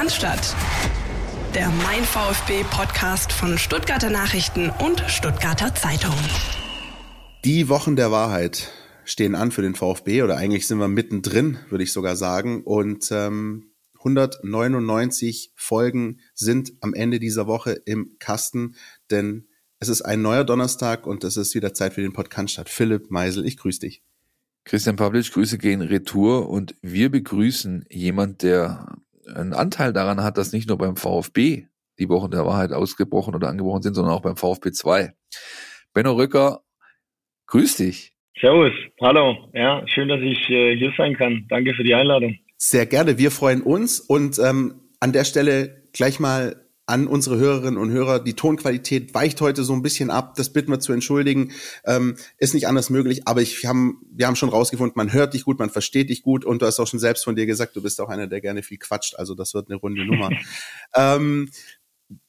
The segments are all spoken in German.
Cannstatt. Der Mein VfB Podcast von Stuttgarter Nachrichten und Stuttgarter Zeitung. Die Wochen der Wahrheit stehen an für den VfB oder eigentlich sind wir mittendrin, würde ich sogar sagen. Und ähm, 199 Folgen sind am Ende dieser Woche im Kasten, denn es ist ein neuer Donnerstag und es ist wieder Zeit für den Podcast statt. Philipp Meisel, ich grüße dich. Christian Pavlic, Grüße gehen retour und wir begrüßen jemand, der einen Anteil daran hat, dass nicht nur beim VfB die Wochen der Wahrheit ausgebrochen oder angebrochen sind, sondern auch beim VfB 2. Benno Rücker, grüß dich. Servus, hallo. Ja, schön, dass ich äh, hier sein kann. Danke für die Einladung. Sehr gerne. Wir freuen uns und ähm, an der Stelle gleich mal an unsere Hörerinnen und Hörer. Die Tonqualität weicht heute so ein bisschen ab. Das bitten wir zu entschuldigen. Ähm, ist nicht anders möglich, aber ich, wir, haben, wir haben schon rausgefunden, man hört dich gut, man versteht dich gut und du hast auch schon selbst von dir gesagt, du bist auch einer, der gerne viel quatscht. Also das wird eine runde Nummer. ähm,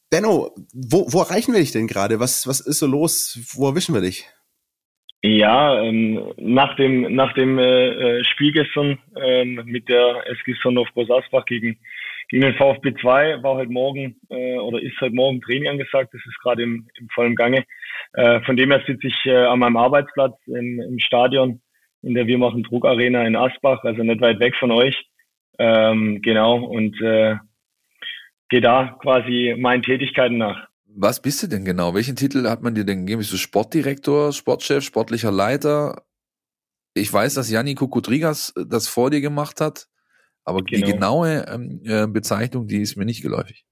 Benno, wo, wo erreichen wir dich denn gerade? Was, was ist so los? Wo erwischen wir dich? Ja, ähm, nach dem nach dem äh, äh Spiel gestern ähm, mit der SG Sondorf Groß Asbach gegen gegen den VfB 2 war heute Morgen äh, oder ist heute Morgen Training angesagt. Das ist gerade im, im vollen Gange. Äh, von dem her sitze ich äh, an meinem Arbeitsplatz im, im Stadion in der Wir machen Druck Arena in Asbach, also nicht weit weg von euch. Ähm, genau und äh, gehe da quasi meinen Tätigkeiten nach. Was bist du denn genau? Welchen Titel hat man dir denn gegeben? Bist du Sportdirektor, Sportchef, sportlicher Leiter? Ich weiß, dass Janni Kukudrigas das vor dir gemacht hat, aber genau. die genaue ähm, äh, Bezeichnung, die ist mir nicht geläufig.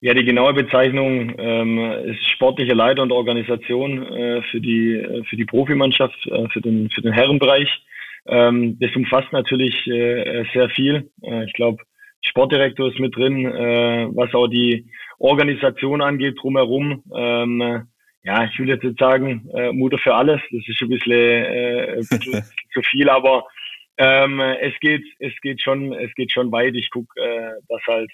Ja, die genaue Bezeichnung ähm, ist sportlicher Leiter und Organisation äh, für die äh, für die Profimannschaft, äh, für den für den Herrenbereich. Ähm, das umfasst natürlich äh, sehr viel. Ich glaube, Sportdirektor ist mit drin, was auch die Organisation angeht, drumherum. Ähm, ja, ich will jetzt nicht sagen, Mutter für alles, das ist ein bisschen, ein bisschen zu viel, aber ähm, es geht, es geht schon, es geht schon weit. Ich guck, äh, dass halt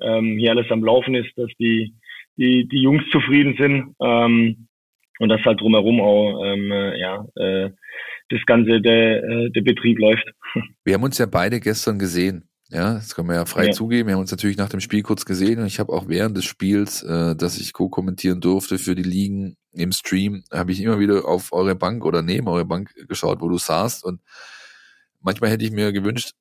ähm, hier alles am Laufen ist, dass die, die, die Jungs zufrieden sind ähm, und dass halt drumherum auch ähm, äh, ja, äh, das ganze der, äh, der Betrieb läuft. Wir haben uns ja beide gestern gesehen. Ja, das können wir ja frei ja. zugeben. Wir haben uns natürlich nach dem Spiel kurz gesehen und ich habe auch während des Spiels, äh, dass ich co-kommentieren durfte für die Ligen im Stream, habe ich immer wieder auf eure Bank oder neben eure Bank geschaut, wo du saßt und manchmal hätte ich mir gewünscht,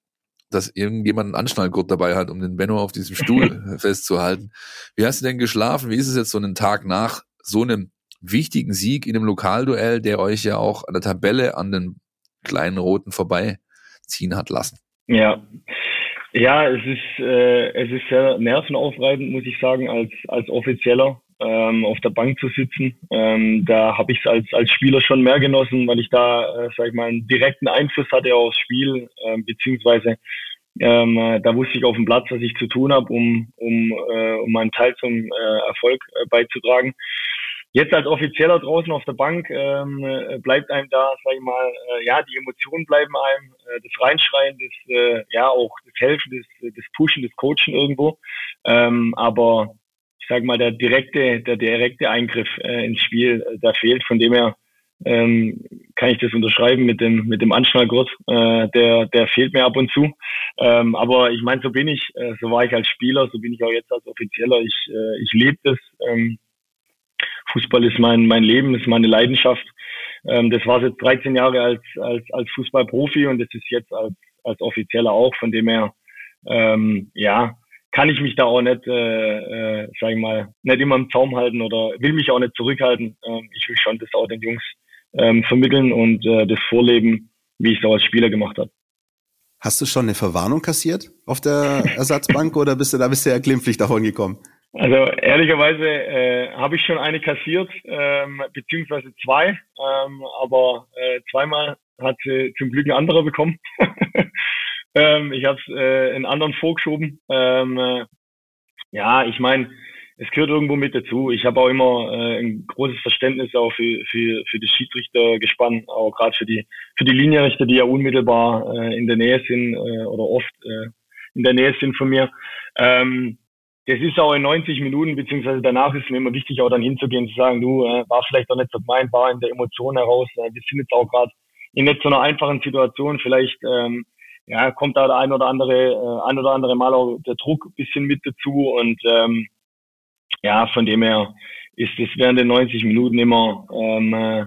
dass irgendjemand einen Anschnallgurt dabei hat, um den Benno auf diesem Stuhl festzuhalten. Wie hast du denn geschlafen? Wie ist es jetzt so einen Tag nach so einem wichtigen Sieg in einem Lokalduell, der euch ja auch an der Tabelle an den kleinen Roten vorbeiziehen hat lassen? Ja, ja, es ist, äh, es ist sehr nervenaufreibend, muss ich sagen, als, als Offizieller ähm, auf der Bank zu sitzen. Ähm, da habe ich es als, als Spieler schon mehr genossen, weil ich da, äh, sag ich mal, einen direkten Einfluss hatte aufs Spiel, äh, beziehungsweise ähm, äh, da wusste ich auf dem Platz, was ich zu tun habe, um, um, äh, um meinen Teil zum äh, Erfolg äh, beizutragen. Jetzt als Offizieller draußen auf der Bank ähm, äh, bleibt einem da, sag ich mal, äh, ja, die Emotionen bleiben einem, äh, das Reinschreien, das, äh, ja, auch das Helfen, das, das Pushen, das Coachen irgendwo. Ähm, aber ich sag mal, der direkte, der direkte Eingriff äh, ins Spiel, äh, da fehlt. Von dem her ähm, kann ich das unterschreiben mit dem mit dem Anschnallgurt. Äh, der der fehlt mir ab und zu. Ähm, aber ich meine, so bin ich, äh, so war ich als Spieler, so bin ich auch jetzt als Offizieller. Ich äh, ich lebe das. Ähm, Fußball ist mein, mein Leben, ist meine Leidenschaft. Ähm, das war jetzt 13 Jahre als, als, als Fußballprofi und das ist jetzt als, als Offizieller auch. Von dem her, ähm, ja, kann ich mich da auch nicht, äh, äh, sag ich mal, nicht immer im Zaum halten oder will mich auch nicht zurückhalten. Ähm, ich will schon das auch den Jungs ähm, vermitteln und äh, das vorleben, wie ich es auch als Spieler gemacht habe. Hast du schon eine Verwarnung kassiert auf der Ersatzbank oder bist du da bisher glimpflich davon gekommen? Also ehrlicherweise äh, habe ich schon eine kassiert, ähm, beziehungsweise zwei, ähm, aber äh, zweimal hat sie zum Glück ein anderer bekommen. ähm, ich habe es äh, in anderen vorgeschoben. Ähm, äh, ja, ich meine, es gehört irgendwo mit dazu. Ich habe auch immer äh, ein großes Verständnis auch für, für, für die Schiedsrichter gespannt, auch gerade für die für die Linienrichter, die ja unmittelbar äh, in der Nähe sind äh, oder oft äh, in der Nähe sind von mir. Ähm, das ist auch in 90 Minuten, beziehungsweise danach ist mir immer wichtig, auch dann hinzugehen, zu sagen, du, äh, war vielleicht auch nicht so gemeint, war in der Emotion heraus. Äh, wir sind jetzt auch gerade in nicht so einer einfachen Situation. Vielleicht ähm, ja, kommt da der ein oder andere, äh, ein oder andere Mal auch der Druck ein bisschen mit dazu und ähm, ja, von dem her ist es während den 90 Minuten immer ähm, äh,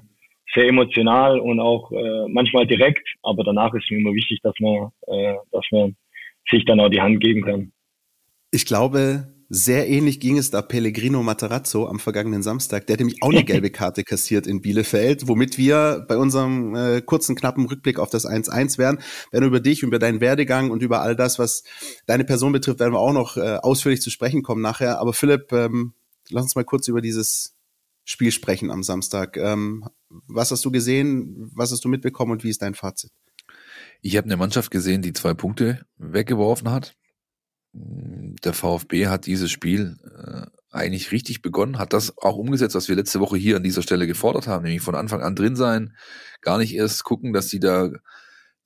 sehr emotional und auch äh, manchmal direkt, aber danach ist mir immer wichtig, dass man, äh, dass man sich dann auch die Hand geben kann. Ich glaube, sehr ähnlich ging es da Pellegrino Matarazzo am vergangenen Samstag. Der hat nämlich auch eine gelbe Karte kassiert in Bielefeld, womit wir bei unserem äh, kurzen, knappen Rückblick auf das 1-1 wären. Werden über dich, über deinen Werdegang und über all das, was deine Person betrifft, werden wir auch noch äh, ausführlich zu sprechen kommen nachher. Aber Philipp, ähm, lass uns mal kurz über dieses Spiel sprechen am Samstag. Ähm, was hast du gesehen? Was hast du mitbekommen und wie ist dein Fazit? Ich habe eine Mannschaft gesehen, die zwei Punkte weggeworfen hat der VfB hat dieses Spiel äh, eigentlich richtig begonnen, hat das auch umgesetzt, was wir letzte Woche hier an dieser Stelle gefordert haben, nämlich von Anfang an drin sein, gar nicht erst gucken, dass sie da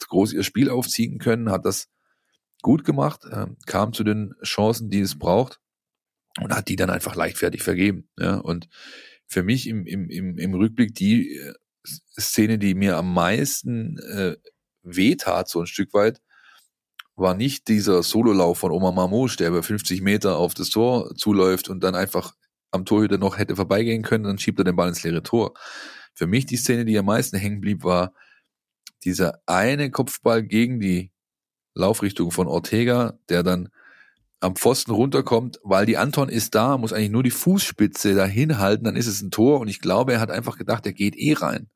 groß ihr Spiel aufziehen können, hat das gut gemacht, äh, kam zu den Chancen, die es braucht und hat die dann einfach leichtfertig vergeben. Ja? Und für mich im, im, im, im Rückblick die äh, Szene, die mir am meisten äh, wehtat, so ein Stück weit, war nicht dieser Sololauf von Omar Mamouche, der über 50 Meter auf das Tor zuläuft und dann einfach am Torhüter noch hätte vorbeigehen können, dann schiebt er den Ball ins leere Tor. Für mich die Szene, die am meisten hängen blieb, war dieser eine Kopfball gegen die Laufrichtung von Ortega, der dann am Pfosten runterkommt, weil die Anton ist da, muss eigentlich nur die Fußspitze dahin halten, dann ist es ein Tor und ich glaube, er hat einfach gedacht, er geht eh rein.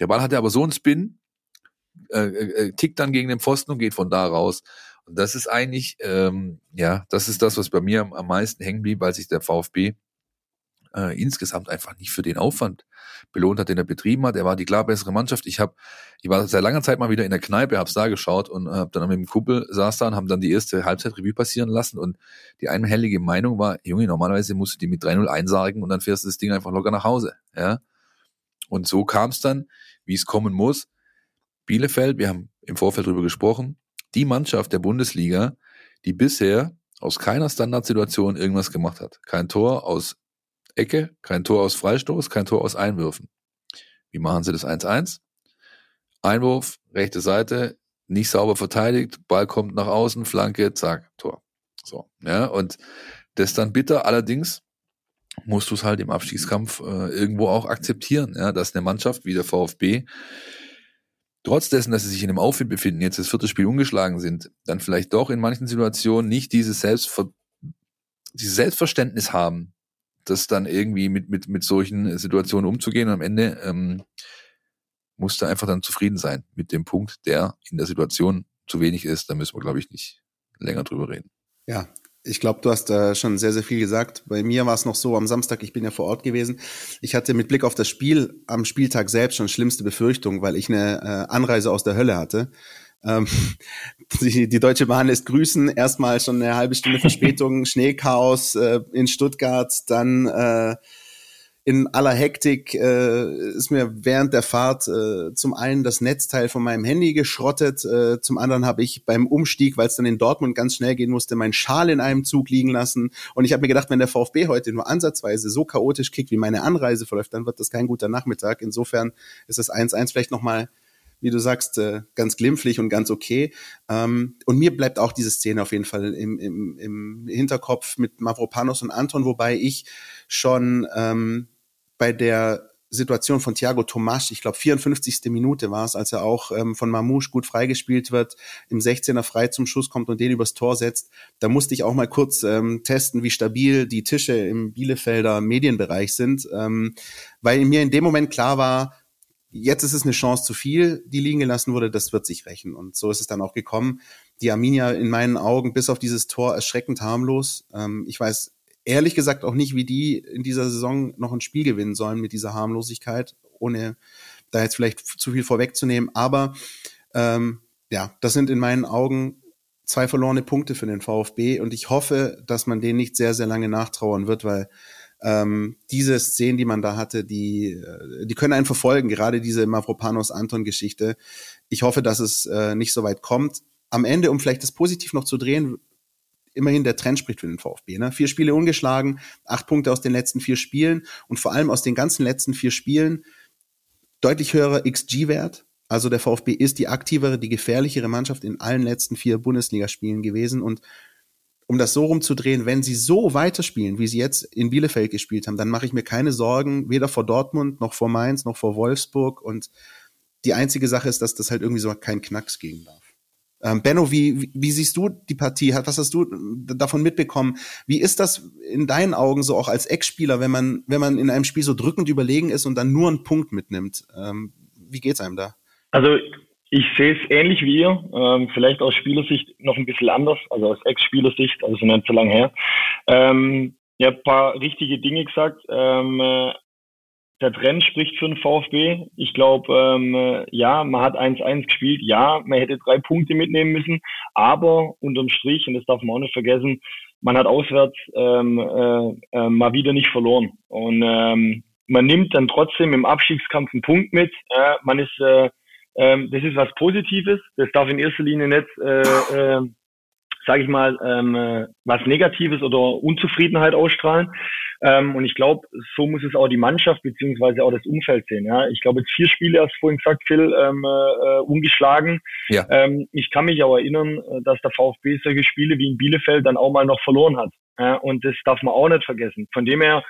Der Ball hatte aber so einen Spin, äh, äh, tickt dann gegen den Pfosten und geht von da raus. Und das ist eigentlich, ähm, ja, das ist das, was bei mir am, am meisten hängen blieb, weil sich der VfB äh, insgesamt einfach nicht für den Aufwand belohnt hat, den er betrieben hat. Er war die klar bessere Mannschaft. Ich habe, ich war seit langer Zeit mal wieder in der Kneipe, hab's da geschaut und äh, hab dann mit dem Kumpel saß da und haben dann die erste Halbzeitrevue passieren lassen und die einhellige Meinung war, Junge, normalerweise musst du die mit 3-0 einsagen und dann fährst du das Ding einfach locker nach Hause, ja. Und so kam es dann, wie es kommen muss. Bielefeld, wir haben im Vorfeld darüber gesprochen, die Mannschaft der Bundesliga, die bisher aus keiner Standardsituation irgendwas gemacht hat. Kein Tor aus Ecke, kein Tor aus Freistoß, kein Tor aus Einwürfen. Wie machen sie das 1-1? Einwurf, rechte Seite, nicht sauber verteidigt, Ball kommt nach außen, Flanke, zack, Tor. So, ja, und das dann bitter. Allerdings musst du es halt im Abstiegskampf äh, irgendwo auch akzeptieren, ja, dass eine Mannschaft wie der VfB trotz dessen, dass sie sich in einem Aufwind befinden, jetzt das vierte Spiel ungeschlagen sind, dann vielleicht doch in manchen Situationen nicht dieses, Selbstver dieses Selbstverständnis haben, das dann irgendwie mit, mit, mit solchen Situationen umzugehen. Und am Ende ähm, musst du einfach dann zufrieden sein mit dem Punkt, der in der Situation zu wenig ist. Da müssen wir, glaube ich, nicht länger drüber reden. Ja, ich glaube, du hast da schon sehr, sehr viel gesagt. Bei mir war es noch so am Samstag, ich bin ja vor Ort gewesen. Ich hatte mit Blick auf das Spiel am Spieltag selbst schon schlimmste Befürchtungen, weil ich eine äh, Anreise aus der Hölle hatte. Ähm, die, die Deutsche Bahn lässt grüßen. Erstmal schon eine halbe Stunde Verspätung, Schneechaos äh, in Stuttgart, dann äh, in aller Hektik äh, ist mir während der Fahrt äh, zum einen das Netzteil von meinem Handy geschrottet, äh, zum anderen habe ich beim Umstieg, weil es dann in Dortmund ganz schnell gehen musste, meinen Schal in einem Zug liegen lassen. Und ich habe mir gedacht, wenn der VfB heute nur ansatzweise so chaotisch kickt, wie meine Anreise verläuft, dann wird das kein guter Nachmittag. Insofern ist das 1-1 vielleicht nochmal wie du sagst, äh, ganz glimpflich und ganz okay. Ähm, und mir bleibt auch diese Szene auf jeden Fall im, im, im Hinterkopf mit Mavropanos und Anton, wobei ich schon ähm, bei der Situation von Thiago Tomasch, ich glaube 54. Minute war es, als er auch ähm, von Mamouche gut freigespielt wird, im 16er frei zum Schuss kommt und den übers Tor setzt. Da musste ich auch mal kurz ähm, testen, wie stabil die Tische im Bielefelder Medienbereich sind, ähm, weil mir in dem Moment klar war, jetzt ist es eine Chance zu viel, die liegen gelassen wurde, das wird sich rächen. Und so ist es dann auch gekommen. Die Arminia in meinen Augen bis auf dieses Tor erschreckend harmlos. Ähm, ich weiß ehrlich gesagt auch nicht, wie die in dieser Saison noch ein Spiel gewinnen sollen mit dieser Harmlosigkeit, ohne da jetzt vielleicht zu viel vorwegzunehmen. Aber ähm, ja, das sind in meinen Augen zwei verlorene Punkte für den VfB und ich hoffe, dass man denen nicht sehr, sehr lange nachtrauern wird, weil ähm, diese Szenen, die man da hatte, die, äh, die können einen verfolgen, gerade diese Mavropanos-Anton-Geschichte. Ich hoffe, dass es äh, nicht so weit kommt. Am Ende, um vielleicht das positiv noch zu drehen, immerhin der Trend spricht für den VfB. Ne? Vier Spiele ungeschlagen, acht Punkte aus den letzten vier Spielen und vor allem aus den ganzen letzten vier Spielen deutlich höherer XG-Wert. Also der VfB ist die aktivere, die gefährlichere Mannschaft in allen letzten vier Bundesligaspielen gewesen und um das so rumzudrehen, wenn sie so weiterspielen, wie sie jetzt in Bielefeld gespielt haben, dann mache ich mir keine Sorgen, weder vor Dortmund noch vor Mainz noch vor Wolfsburg. Und die einzige Sache ist, dass das halt irgendwie so keinen Knacks geben darf. Ähm, Benno, wie, wie, siehst du die Partie? Was hast du davon mitbekommen? Wie ist das in deinen Augen so auch als Ex-Spieler, wenn man, wenn man in einem Spiel so drückend überlegen ist und dann nur einen Punkt mitnimmt? Ähm, wie geht's einem da? Also ich sehe es ähnlich wie ihr, ähm, vielleicht aus Spielersicht noch ein bisschen anders, also aus Ex-Spielersicht, also nicht so lange her. Ähm, ihr habt ein paar richtige Dinge gesagt. Ähm, äh, der Trend spricht für den VfB. Ich glaube, ähm, äh, ja, man hat 1-1 gespielt, ja, man hätte drei Punkte mitnehmen müssen, aber unterm Strich, und das darf man auch nicht vergessen, man hat auswärts ähm, äh, äh, mal wieder nicht verloren. Und ähm, man nimmt dann trotzdem im Abstiegskampf einen Punkt mit. Äh, man ist äh, ähm, das ist was Positives. Das darf in erster Linie nicht, äh, äh, sage ich mal, ähm, äh, was Negatives oder Unzufriedenheit ausstrahlen. Ähm, und ich glaube, so muss es auch die Mannschaft beziehungsweise auch das Umfeld sehen. Ja, ich glaube, jetzt vier Spiele, hast du vorhin gesagt, Phil, ähm, äh, ungeschlagen. Ja. Ähm, ich kann mich auch erinnern, dass der VfB solche Spiele wie in Bielefeld dann auch mal noch verloren hat. Ja, und das darf man auch nicht vergessen. Von dem her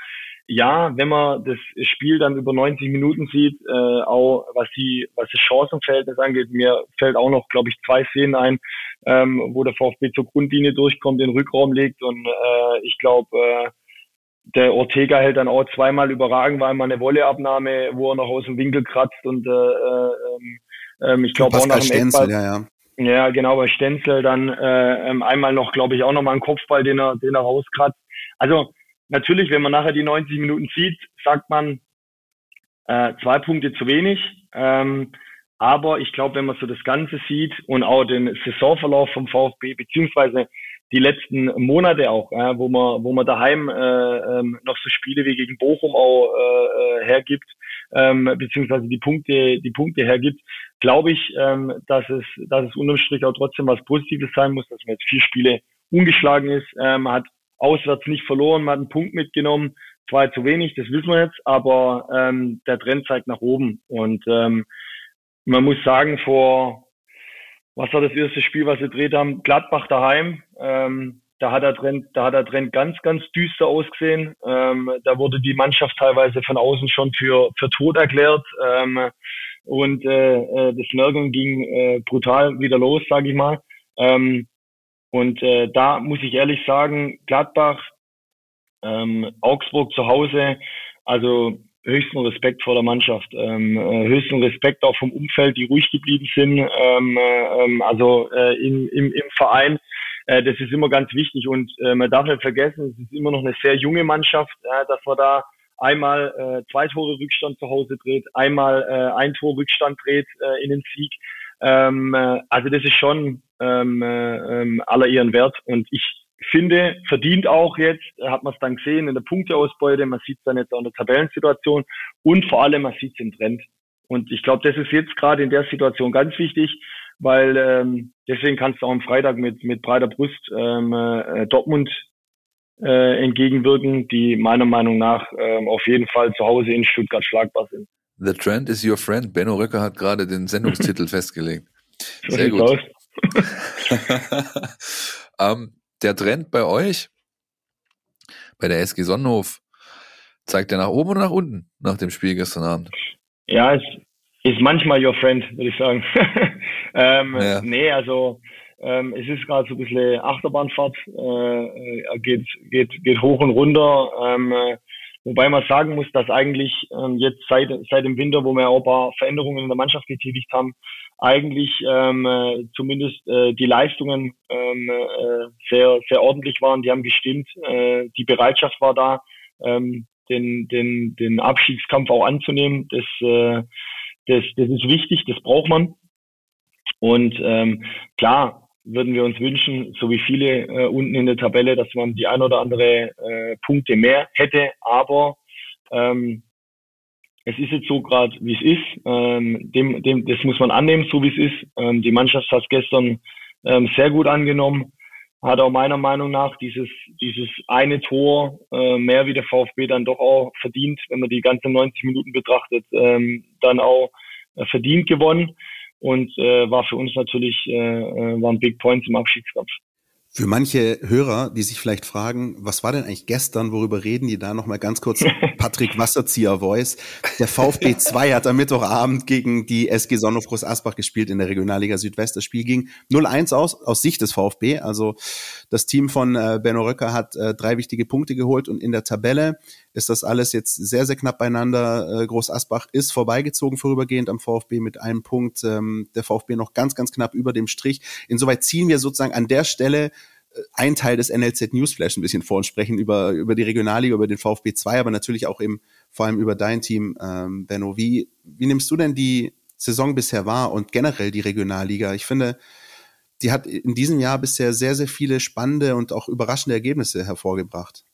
ja, wenn man das Spiel dann über 90 Minuten sieht, äh, auch was die, was das Chancenverhältnis angeht, mir fällt auch noch, glaube ich, zwei Szenen ein, ähm, wo der VfB zur Grundlinie durchkommt, den Rückraum legt und äh, ich glaube, äh, der Ortega hält dann auch zweimal überragend, weil man eine Wolleabnahme, wo er noch aus dem Winkel kratzt und äh, äh, ich glaube auch nach dem Stenzel, ja, ja. Ja, genau, bei Stenzel dann äh, ähm, einmal noch, glaube ich, auch noch mal einen Kopfball, den er, den er rauskratzt. Also natürlich, wenn man nachher die 90 Minuten sieht, sagt man äh, zwei Punkte zu wenig. Ähm, aber ich glaube, wenn man so das Ganze sieht und auch den Saisonverlauf vom VfB, beziehungsweise die letzten Monate auch, äh, wo man, wo man daheim äh, ähm, noch so Spiele wie gegen Bochum auch äh, äh hergibt, ähm, beziehungsweise die Punkte, die Punkte hergibt, glaube ich, ähm, dass es, dass es unterm Strich auch trotzdem was Positives sein muss, dass man jetzt vier Spiele ungeschlagen ist. Ähm, hat auswärts nicht verloren, man hat einen Punkt mitgenommen, zwei zu wenig, das wissen wir jetzt, aber ähm, der Trend zeigt nach oben. Und ähm, man muss sagen, vor, was war das erste Spiel, was sie gedreht haben? Gladbach daheim. Ähm, da hat der Trend, da hat der Trend ganz, ganz düster ausgesehen. Ähm, da wurde die Mannschaft teilweise von außen schon für, für tot erklärt. Ähm, und äh, äh das Nörgeln ging äh, brutal wieder los, sage ich mal. Ähm, und äh, da muss ich ehrlich sagen, Gladbach, ähm, Augsburg zu Hause, also höchsten Respekt vor der Mannschaft, ähm, äh, höchsten Respekt auch vom Umfeld, die ruhig geblieben sind, ähm, äh, also äh, im, im, im Verein. Äh, das ist immer ganz wichtig und äh, man darf nicht vergessen, es ist immer noch eine sehr junge Mannschaft, äh, dass man da einmal äh, zwei Tore Rückstand zu Hause dreht, einmal äh, ein Tor Rückstand dreht äh, in den Sieg. Ähm, äh, also das ist schon ähm, äh, ähm, aller ihren wert. Und ich finde, verdient auch jetzt, hat man es dann gesehen in der Punkteausbeute, man sieht es dann jetzt auch in der Tabellensituation und vor allem man sieht es im Trend. Und ich glaube, das ist jetzt gerade in der Situation ganz wichtig, weil ähm, deswegen kannst du auch am Freitag mit, mit breiter Brust ähm, äh, Dortmund äh, entgegenwirken, die meiner Meinung nach ähm, auf jeden Fall zu Hause in Stuttgart schlagbar sind. The Trend is your friend. Benno Röcker hat gerade den Sendungstitel festgelegt. Sehr gut. ähm, der Trend bei euch, bei der SG Sonnenhof, zeigt er nach oben oder nach unten nach dem Spiel gestern Abend? Ja, es ist manchmal your friend, würde ich sagen. ähm, ja. Nee, also ähm, es ist gerade so ein bisschen Achterbahnfahrt, äh, geht, geht, geht hoch und runter. Ähm, äh, Wobei man sagen muss, dass eigentlich ähm, jetzt seit, seit dem Winter, wo wir auch ein paar Veränderungen in der Mannschaft getätigt haben, eigentlich ähm, äh, zumindest äh, die Leistungen ähm, äh, sehr, sehr ordentlich waren. Die haben gestimmt. Äh, die Bereitschaft war da, ähm, den, den, den Abschiedskampf auch anzunehmen. Das, äh, das, das ist wichtig, das braucht man. Und ähm, klar, würden wir uns wünschen, so wie viele äh, unten in der Tabelle, dass man die ein oder andere äh, Punkte mehr hätte. Aber ähm, es ist jetzt so gerade, wie es ist. Ähm, dem, dem, das muss man annehmen, so wie es ist. Ähm, die Mannschaft hat es gestern ähm, sehr gut angenommen. Hat auch meiner Meinung nach dieses, dieses eine Tor äh, mehr wie der VfB dann doch auch verdient, wenn man die ganzen 90 Minuten betrachtet, ähm, dann auch äh, verdient gewonnen. Und äh, war für uns natürlich äh, äh war ein Big Point im Abschiedskampf. Für manche Hörer, die sich vielleicht fragen, was war denn eigentlich gestern, worüber reden die da nochmal ganz kurz Patrick Wasserzieher Voice. Der VfB 2 hat am Mittwochabend gegen die SG Sonnenhof Groß Asbach gespielt in der Regionalliga Südwest. Das Spiel ging 0-1 aus, aus Sicht des VfB. Also das Team von äh, Benno Röcker hat äh, drei wichtige Punkte geholt und in der Tabelle ist das alles jetzt sehr, sehr knapp beieinander. Äh, Groß Asbach ist vorbeigezogen vorübergehend am VfB mit einem Punkt. Ähm, der VfB noch ganz, ganz knapp über dem Strich. Insoweit ziehen wir sozusagen an der Stelle äh, ein Teil des NLZ Newsflash ein bisschen vor und sprechen über, über die Regionalliga, über den VfB 2, aber natürlich auch eben vor allem über dein Team, ähm, Benno. Wie, wie nimmst du denn die Saison bisher wahr und generell die Regionalliga? Ich finde, die hat in diesem Jahr bisher sehr, sehr viele spannende und auch überraschende Ergebnisse hervorgebracht.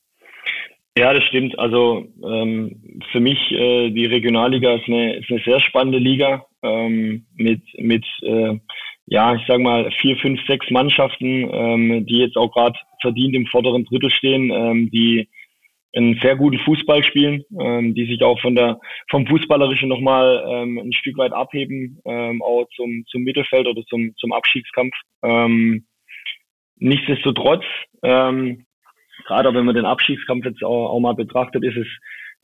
Ja, das stimmt. Also ähm, für mich äh, die Regionalliga ist eine, ist eine sehr spannende Liga ähm, mit mit äh, ja, ich sag mal vier, fünf, sechs Mannschaften, ähm, die jetzt auch gerade verdient im vorderen Drittel stehen, ähm, die einen sehr guten Fußball spielen, ähm, die sich auch von der vom Fußballerischen nochmal ähm, ein Stück weit abheben, ähm, auch zum zum Mittelfeld oder zum zum Abstiegskampf. Ähm, nichtsdestotrotz ähm, gerade wenn man den Abschiedskampf jetzt auch, auch mal betrachtet, ist es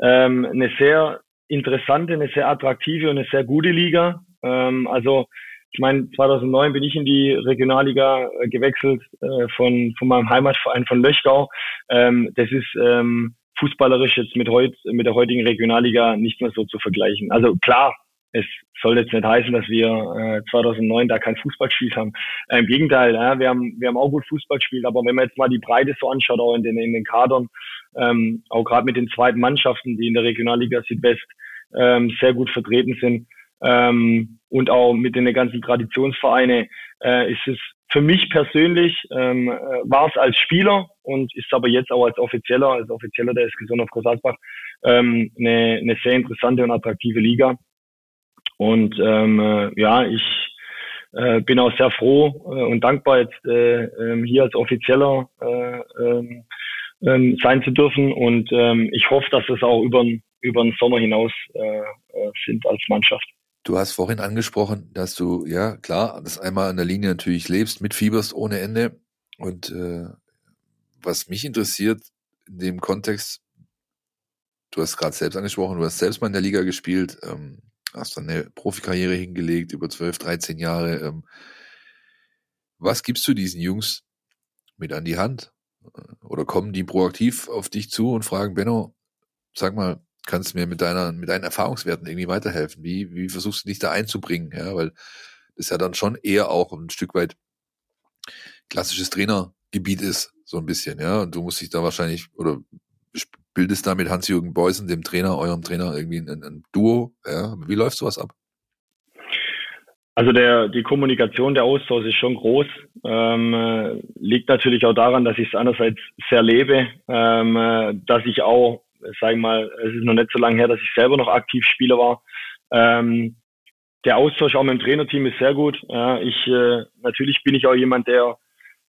ähm, eine sehr interessante, eine sehr attraktive und eine sehr gute Liga. Ähm, also ich meine, 2009 bin ich in die Regionalliga äh, gewechselt äh, von, von meinem Heimatverein von Löchgau. Ähm, das ist ähm, fußballerisch jetzt mit, heut, mit der heutigen Regionalliga nicht mehr so zu vergleichen. Also klar, es soll jetzt nicht heißen, dass wir äh, 2009 da kein Fußball gespielt haben. Äh, Im Gegenteil, ja, wir haben wir haben auch gut Fußball gespielt, aber wenn man jetzt mal die Breite so anschaut, auch in den in den Kadern, ähm, auch gerade mit den zweiten Mannschaften, die in der Regionalliga Südwest ähm, sehr gut vertreten sind ähm, und auch mit den ganzen Traditionsvereine, äh, ist es für mich persönlich ähm, äh, war es als Spieler und ist aber jetzt auch als Offizieller, als Offizieller der SG Sonne auf Großasbach ähm, eine, eine sehr interessante und attraktive Liga. Und ähm, äh, ja, ich äh, bin auch sehr froh äh, und dankbar, jetzt äh, äh, hier als Offizieller äh, äh, äh, sein zu dürfen. Und äh, ich hoffe, dass es auch über, über den Sommer hinaus äh, äh, sind als Mannschaft. Du hast vorhin angesprochen, dass du, ja klar, das einmal an der Linie natürlich lebst, mitfieberst ohne Ende. Und äh, was mich interessiert in dem Kontext, du hast gerade selbst angesprochen, du hast selbst mal in der Liga gespielt. Ähm, hast dann eine Profikarriere hingelegt über 12, 13 Jahre. Ähm, was gibst du diesen Jungs mit an die Hand? Oder kommen die proaktiv auf dich zu und fragen, Benno, sag mal, kannst du mir mit deiner, mit deinen Erfahrungswerten irgendwie weiterhelfen? Wie, wie versuchst du dich da einzubringen? Ja, weil das ja dann schon eher auch ein Stück weit klassisches Trainergebiet ist, so ein bisschen, ja. Und du musst dich da wahrscheinlich, oder bildest da mit Hans-Jürgen Beusen, dem Trainer, eurem Trainer, irgendwie ein, ein Duo. Ja? Wie läuft sowas ab? Also der, die Kommunikation, der Austausch ist schon groß. Ähm, äh, liegt natürlich auch daran, dass ich es einerseits sehr lebe, ähm, äh, dass ich auch, sag ich mal, es ist noch nicht so lange her, dass ich selber noch aktiv Spieler war. Ähm, der Austausch auch mit dem Trainerteam ist sehr gut. Ja, ich äh, natürlich bin ich auch jemand, der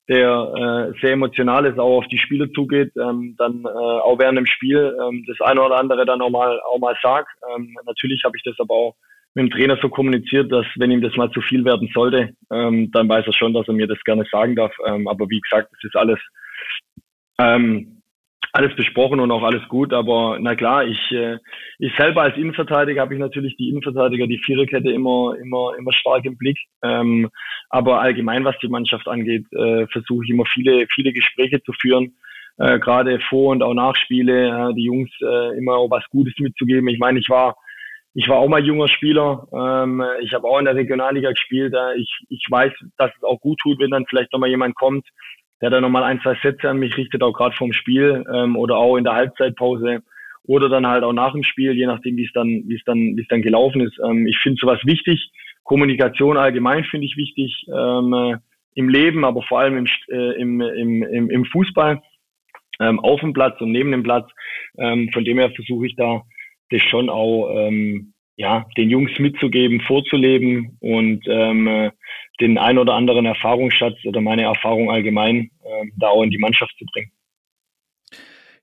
der äh, sehr emotional ist, auch auf die Spieler zugeht, ähm, dann äh, auch während dem Spiel ähm, das eine oder andere dann auch mal auch mal sagt. Ähm, natürlich habe ich das aber auch mit dem Trainer so kommuniziert, dass wenn ihm das mal zu viel werden sollte, ähm, dann weiß er schon, dass er mir das gerne sagen darf. Ähm, aber wie gesagt, das ist alles ähm, alles besprochen und auch alles gut, aber na klar, ich, äh, ich selber als Innenverteidiger habe ich natürlich die Innenverteidiger, die Viererkette immer, immer, immer stark im Blick. Ähm, aber allgemein, was die Mannschaft angeht, äh, versuche ich immer viele, viele Gespräche zu führen, äh, gerade vor und auch nach Spiele, äh, die Jungs äh, immer auch was Gutes mitzugeben. Ich meine, ich war ich war auch mal junger Spieler. Ähm, ich habe auch in der Regionalliga gespielt. Äh, ich, ich weiß, dass es auch gut tut, wenn dann vielleicht nochmal jemand kommt, der da nochmal ein, zwei Sätze an mich richtet, auch gerade vorm Spiel ähm, oder auch in der Halbzeitpause oder dann halt auch nach dem Spiel, je nachdem, wie es dann, wie es dann, wie es dann gelaufen ist. Ähm, ich finde sowas wichtig. Kommunikation allgemein finde ich wichtig ähm, äh, im Leben, aber vor allem im, äh, im, im, im, im Fußball, ähm, auf dem Platz und neben dem Platz. Ähm, von dem her versuche ich da das schon auch ähm, ja, den Jungs mitzugeben, vorzuleben und ähm, äh, den ein oder anderen Erfahrungsschatz oder meine Erfahrung allgemein äh, da auch in die Mannschaft zu bringen.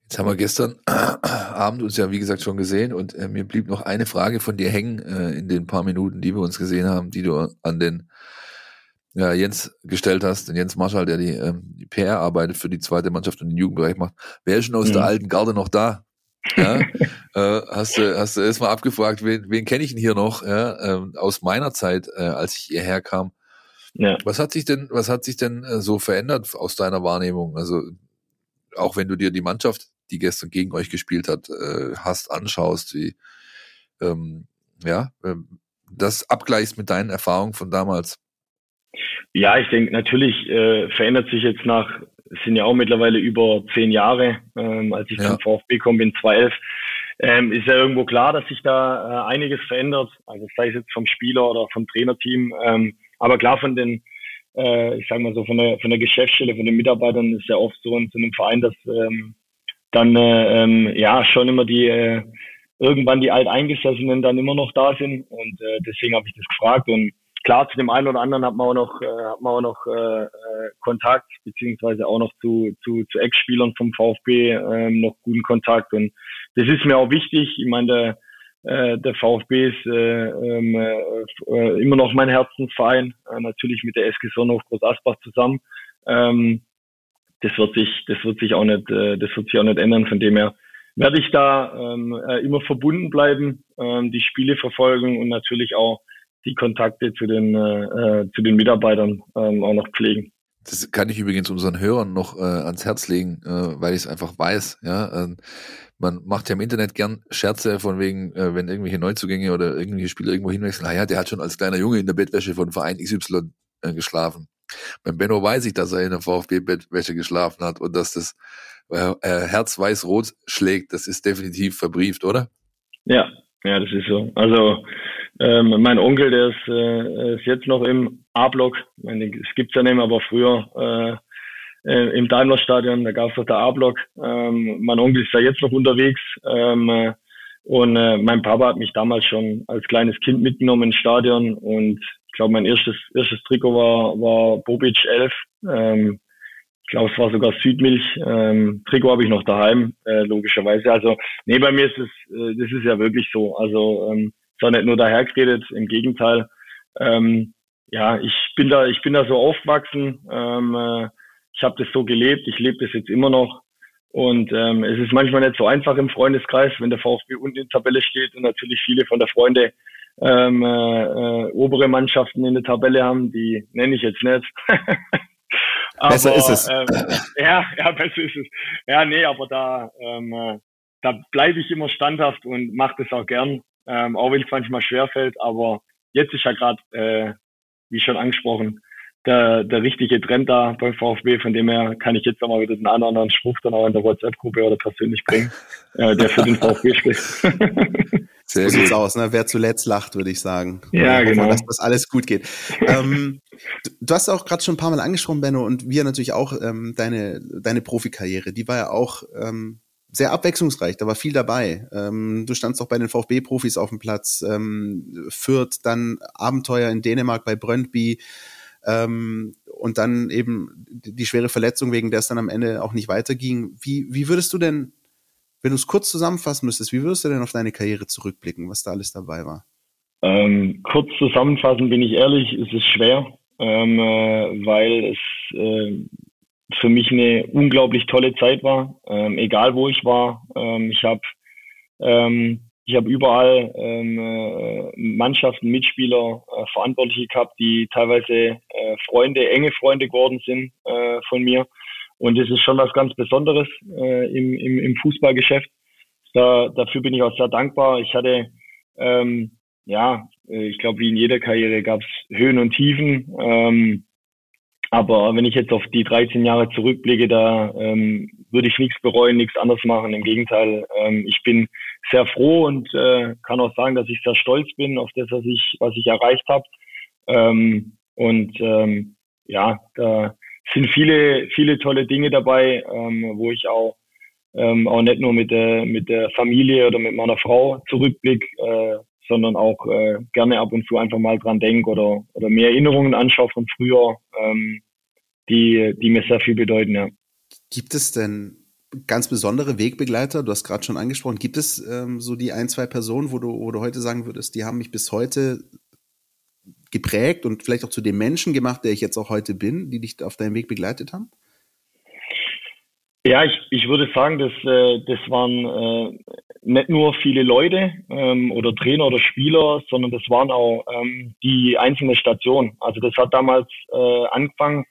Jetzt haben wir gestern Abend uns ja, wie gesagt, schon gesehen und äh, mir blieb noch eine Frage von dir hängen äh, in den paar Minuten, die wir uns gesehen haben, die du an den ja, Jens gestellt hast, den Jens Marschall, der die, ähm, die PR arbeitet für die zweite Mannschaft und den Jugendbereich macht. Wer ist schon aus mhm. der alten Garde noch da? Ja? äh, hast du hast du erstmal abgefragt, wen, wen kenne ich denn hier noch ja? ähm, aus meiner Zeit, äh, als ich hierher kam? Ja. Was hat sich denn, was hat sich denn äh, so verändert aus deiner Wahrnehmung? Also auch wenn du dir die Mannschaft, die gestern gegen euch gespielt hat, äh, hast, anschaust, wie ähm, ja, äh, das abgleichst mit deinen Erfahrungen von damals. Ja, ich denke, natürlich äh, verändert sich jetzt nach, es sind ja auch mittlerweile über zehn Jahre, ähm, als ich ja. zum VfB komme in 2011, ähm, ist ja irgendwo klar, dass sich da äh, einiges verändert. Also sei es jetzt vom Spieler oder vom Trainerteam. Ähm, aber klar von den, äh, ich sage mal so, von der, von der Geschäftsstelle, von den Mitarbeitern ist ja oft so in so einem Verein, dass ähm, dann äh, ähm, ja schon immer die äh, irgendwann die Alteingesessenen dann immer noch da sind. Und äh, deswegen habe ich das gefragt. Und klar, zu dem einen oder anderen hat man auch noch, äh, hat man auch noch äh, äh, Kontakt, beziehungsweise auch noch zu, zu, zu Ex-Spielern vom VfB äh, noch guten Kontakt. Und das ist mir auch wichtig. Ich meine, der, äh, der VfB ist äh, ähm, äh, immer noch mein Herzensverein, äh, natürlich mit der SG Sonnenhof Groß Asbach zusammen. Ähm, das wird sich, das wird sich auch nicht, äh, das wird sich auch nicht ändern. Von dem her werde ich da ähm, äh, immer verbunden bleiben, ähm, die Spiele verfolgen und natürlich auch die Kontakte zu den, äh, äh, zu den Mitarbeitern auch noch pflegen. Das kann ich übrigens unseren Hörern noch äh, ans Herz legen, äh, weil ich es einfach weiß. Ja, äh, man macht ja im Internet gern Scherze von wegen, äh, wenn irgendwelche Neuzugänge oder irgendwelche Spieler irgendwo hinwechseln, naja, der hat schon als kleiner Junge in der Bettwäsche von Verein XY äh, geschlafen. Beim Benno weiß ich, dass er in der VfB-Bettwäsche geschlafen hat und dass das äh, äh, Herz weiß-rot schlägt. Das ist definitiv verbrieft, oder? Ja, ja, das ist so. Also ähm, mein Onkel, der ist, äh, ist jetzt noch im A-Block. Es gibt's ja nicht mehr, aber früher äh, äh, im Daimler-Stadion, da gab's doch der A-Block. Ähm, mein Onkel ist da jetzt noch unterwegs. Ähm, äh, und äh, mein Papa hat mich damals schon als kleines Kind mitgenommen ins Stadion. Und ich glaube, mein erstes, erstes Trikot war, war Bobic 11. Ähm, ich glaube, es war sogar Südmilch. Ähm, Trikot habe ich noch daheim, äh, logischerweise. Also, nee, bei mir ist es, äh, das ist ja wirklich so. Also, ähm, auch nicht nur dahergeredet, im Gegenteil. Ähm, ja, ich bin da, ich bin da so aufgewachsen. Ähm, äh, ich habe das so gelebt, ich lebe das jetzt immer noch. Und ähm, es ist manchmal nicht so einfach im Freundeskreis, wenn der VfB unten in der Tabelle steht und natürlich viele von der Freunde ähm, äh, äh, obere Mannschaften in der Tabelle haben, die nenne ich jetzt nicht. aber, besser ist es. Ähm, ja, ja, besser ist es. Ja, nee, aber da, ähm, äh, da bleibe ich immer standhaft und mache das auch gern ähm, auch wenn es manchmal schwerfällt. Aber jetzt ist ja gerade, äh, wie schon angesprochen, der, der richtige Trend da beim VfB. Von dem her kann ich jetzt auch mal wieder den einen anderen Spruch dann auch in der WhatsApp-Gruppe oder persönlich bringen, äh, der für den VfB spricht. Sehr so sieht's aus, ne? Wer zuletzt lacht, würde ich sagen. Ja, hoffe, genau. Dass das alles gut geht. ähm, du, du, hast auch gerade schon ein paar Mal angesprochen, Benno, und wir natürlich auch ähm, deine deine Profikarriere. Die war ja auch ähm, sehr abwechslungsreich, da war viel dabei. Ähm, du standst auch bei den VfB-Profis auf dem Platz, ähm, Fürth, dann Abenteuer in Dänemark bei Brøndby ähm, und dann eben die schwere Verletzung, wegen der es dann am Ende auch nicht weiterging. Wie, wie würdest du denn, wenn du es kurz zusammenfassen müsstest, wie würdest du denn auf deine Karriere zurückblicken, was da alles dabei war? Ähm, kurz zusammenfassen bin ich ehrlich, es ist schwer, ähm, äh, weil es äh, für mich eine unglaublich tolle Zeit war, ähm, egal wo ich war. Ähm, ich habe ähm, ich habe überall ähm, äh, Mannschaften, Mitspieler, äh, Verantwortliche gehabt, die teilweise äh, Freunde, enge Freunde geworden sind äh, von mir. Und das ist schon was ganz Besonderes äh, im, im, im Fußballgeschäft. Da, dafür bin ich auch sehr dankbar. Ich hatte, ähm, ja, äh, ich glaube, wie in jeder Karriere gab es Höhen und Tiefen. Ähm, aber wenn ich jetzt auf die 13 Jahre zurückblicke, da ähm, würde ich nichts bereuen, nichts anders machen. Im Gegenteil, ähm, ich bin sehr froh und äh, kann auch sagen, dass ich sehr stolz bin auf das, was ich, was ich erreicht habe. Ähm, und ähm, ja, da sind viele, viele tolle Dinge dabei, ähm, wo ich auch ähm, auch nicht nur mit der mit der Familie oder mit meiner Frau zurückblick, äh, sondern auch äh, gerne ab und zu einfach mal dran denke oder, oder mehr Erinnerungen anschaue von früher, ähm, die, die mir sehr viel bedeuten, ja. Gibt es denn ganz besondere Wegbegleiter? Du hast gerade schon angesprochen. Gibt es ähm, so die ein, zwei Personen, wo du, wo du heute sagen würdest, die haben mich bis heute geprägt und vielleicht auch zu dem Menschen gemacht, der ich jetzt auch heute bin, die dich auf deinem Weg begleitet haben? Ja, ich, ich würde sagen, dass, äh, das waren äh, nicht nur viele Leute ähm, oder Trainer oder Spieler, sondern das waren auch ähm, die einzelnen Stationen. Also das hat damals äh, angefangen.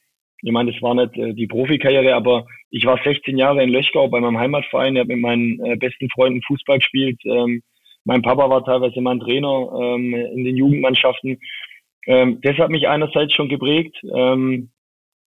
Ich meine, das war nicht äh, die Profikarriere, aber ich war 16 Jahre in Löchgau bei meinem Heimatverein. Ich habe mit meinen äh, besten Freunden Fußball gespielt. Ähm, mein Papa war teilweise mein Trainer ähm, in den Jugendmannschaften. Ähm, das hat mich einerseits schon geprägt. Ähm,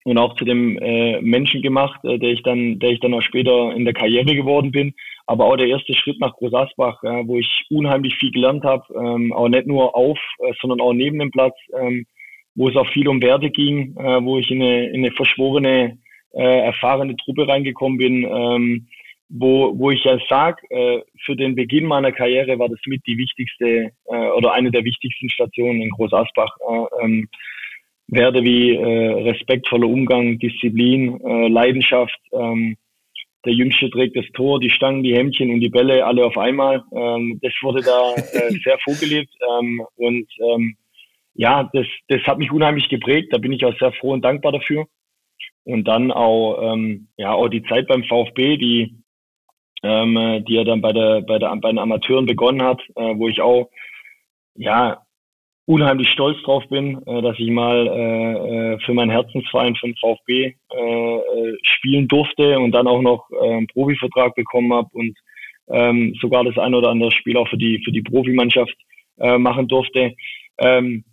und auch zu dem äh, Menschen gemacht, äh, der ich dann, der ich dann auch später in der Karriere geworden bin. Aber auch der erste Schritt nach Groß Asbach, äh, wo ich unheimlich viel gelernt habe, ähm, auch nicht nur auf, äh, sondern auch neben dem Platz, ähm, wo es auch viel um Werte ging, äh, wo ich in eine, in eine verschworene, äh, erfahrene Truppe reingekommen bin, ähm, wo, wo ich ja sag, äh, für den Beginn meiner Karriere war das mit die wichtigste äh, oder eine der wichtigsten Stationen in Groß Asbach. Äh, ähm, Werte wie äh, respektvoller Umgang, Disziplin, äh, Leidenschaft. Ähm, der Jüngste trägt das Tor, die Stangen, die Hemdchen und die Bälle alle auf einmal. Ähm, das wurde da äh, sehr vorgelebt ähm, und ähm, ja, das, das hat mich unheimlich geprägt. Da bin ich auch sehr froh und dankbar dafür. Und dann auch ähm, ja auch die Zeit beim VfB, die ähm, die er dann bei der bei der bei den Amateuren begonnen hat, äh, wo ich auch ja unheimlich stolz drauf bin, äh, dass ich mal äh, äh für meinen Herzensverein von VfB äh, äh, spielen durfte und dann auch noch äh, einen Profivertrag bekommen habe und ähm, sogar das ein oder andere Spiel auch für die für die Profimannschaft äh, machen durfte. Ähm,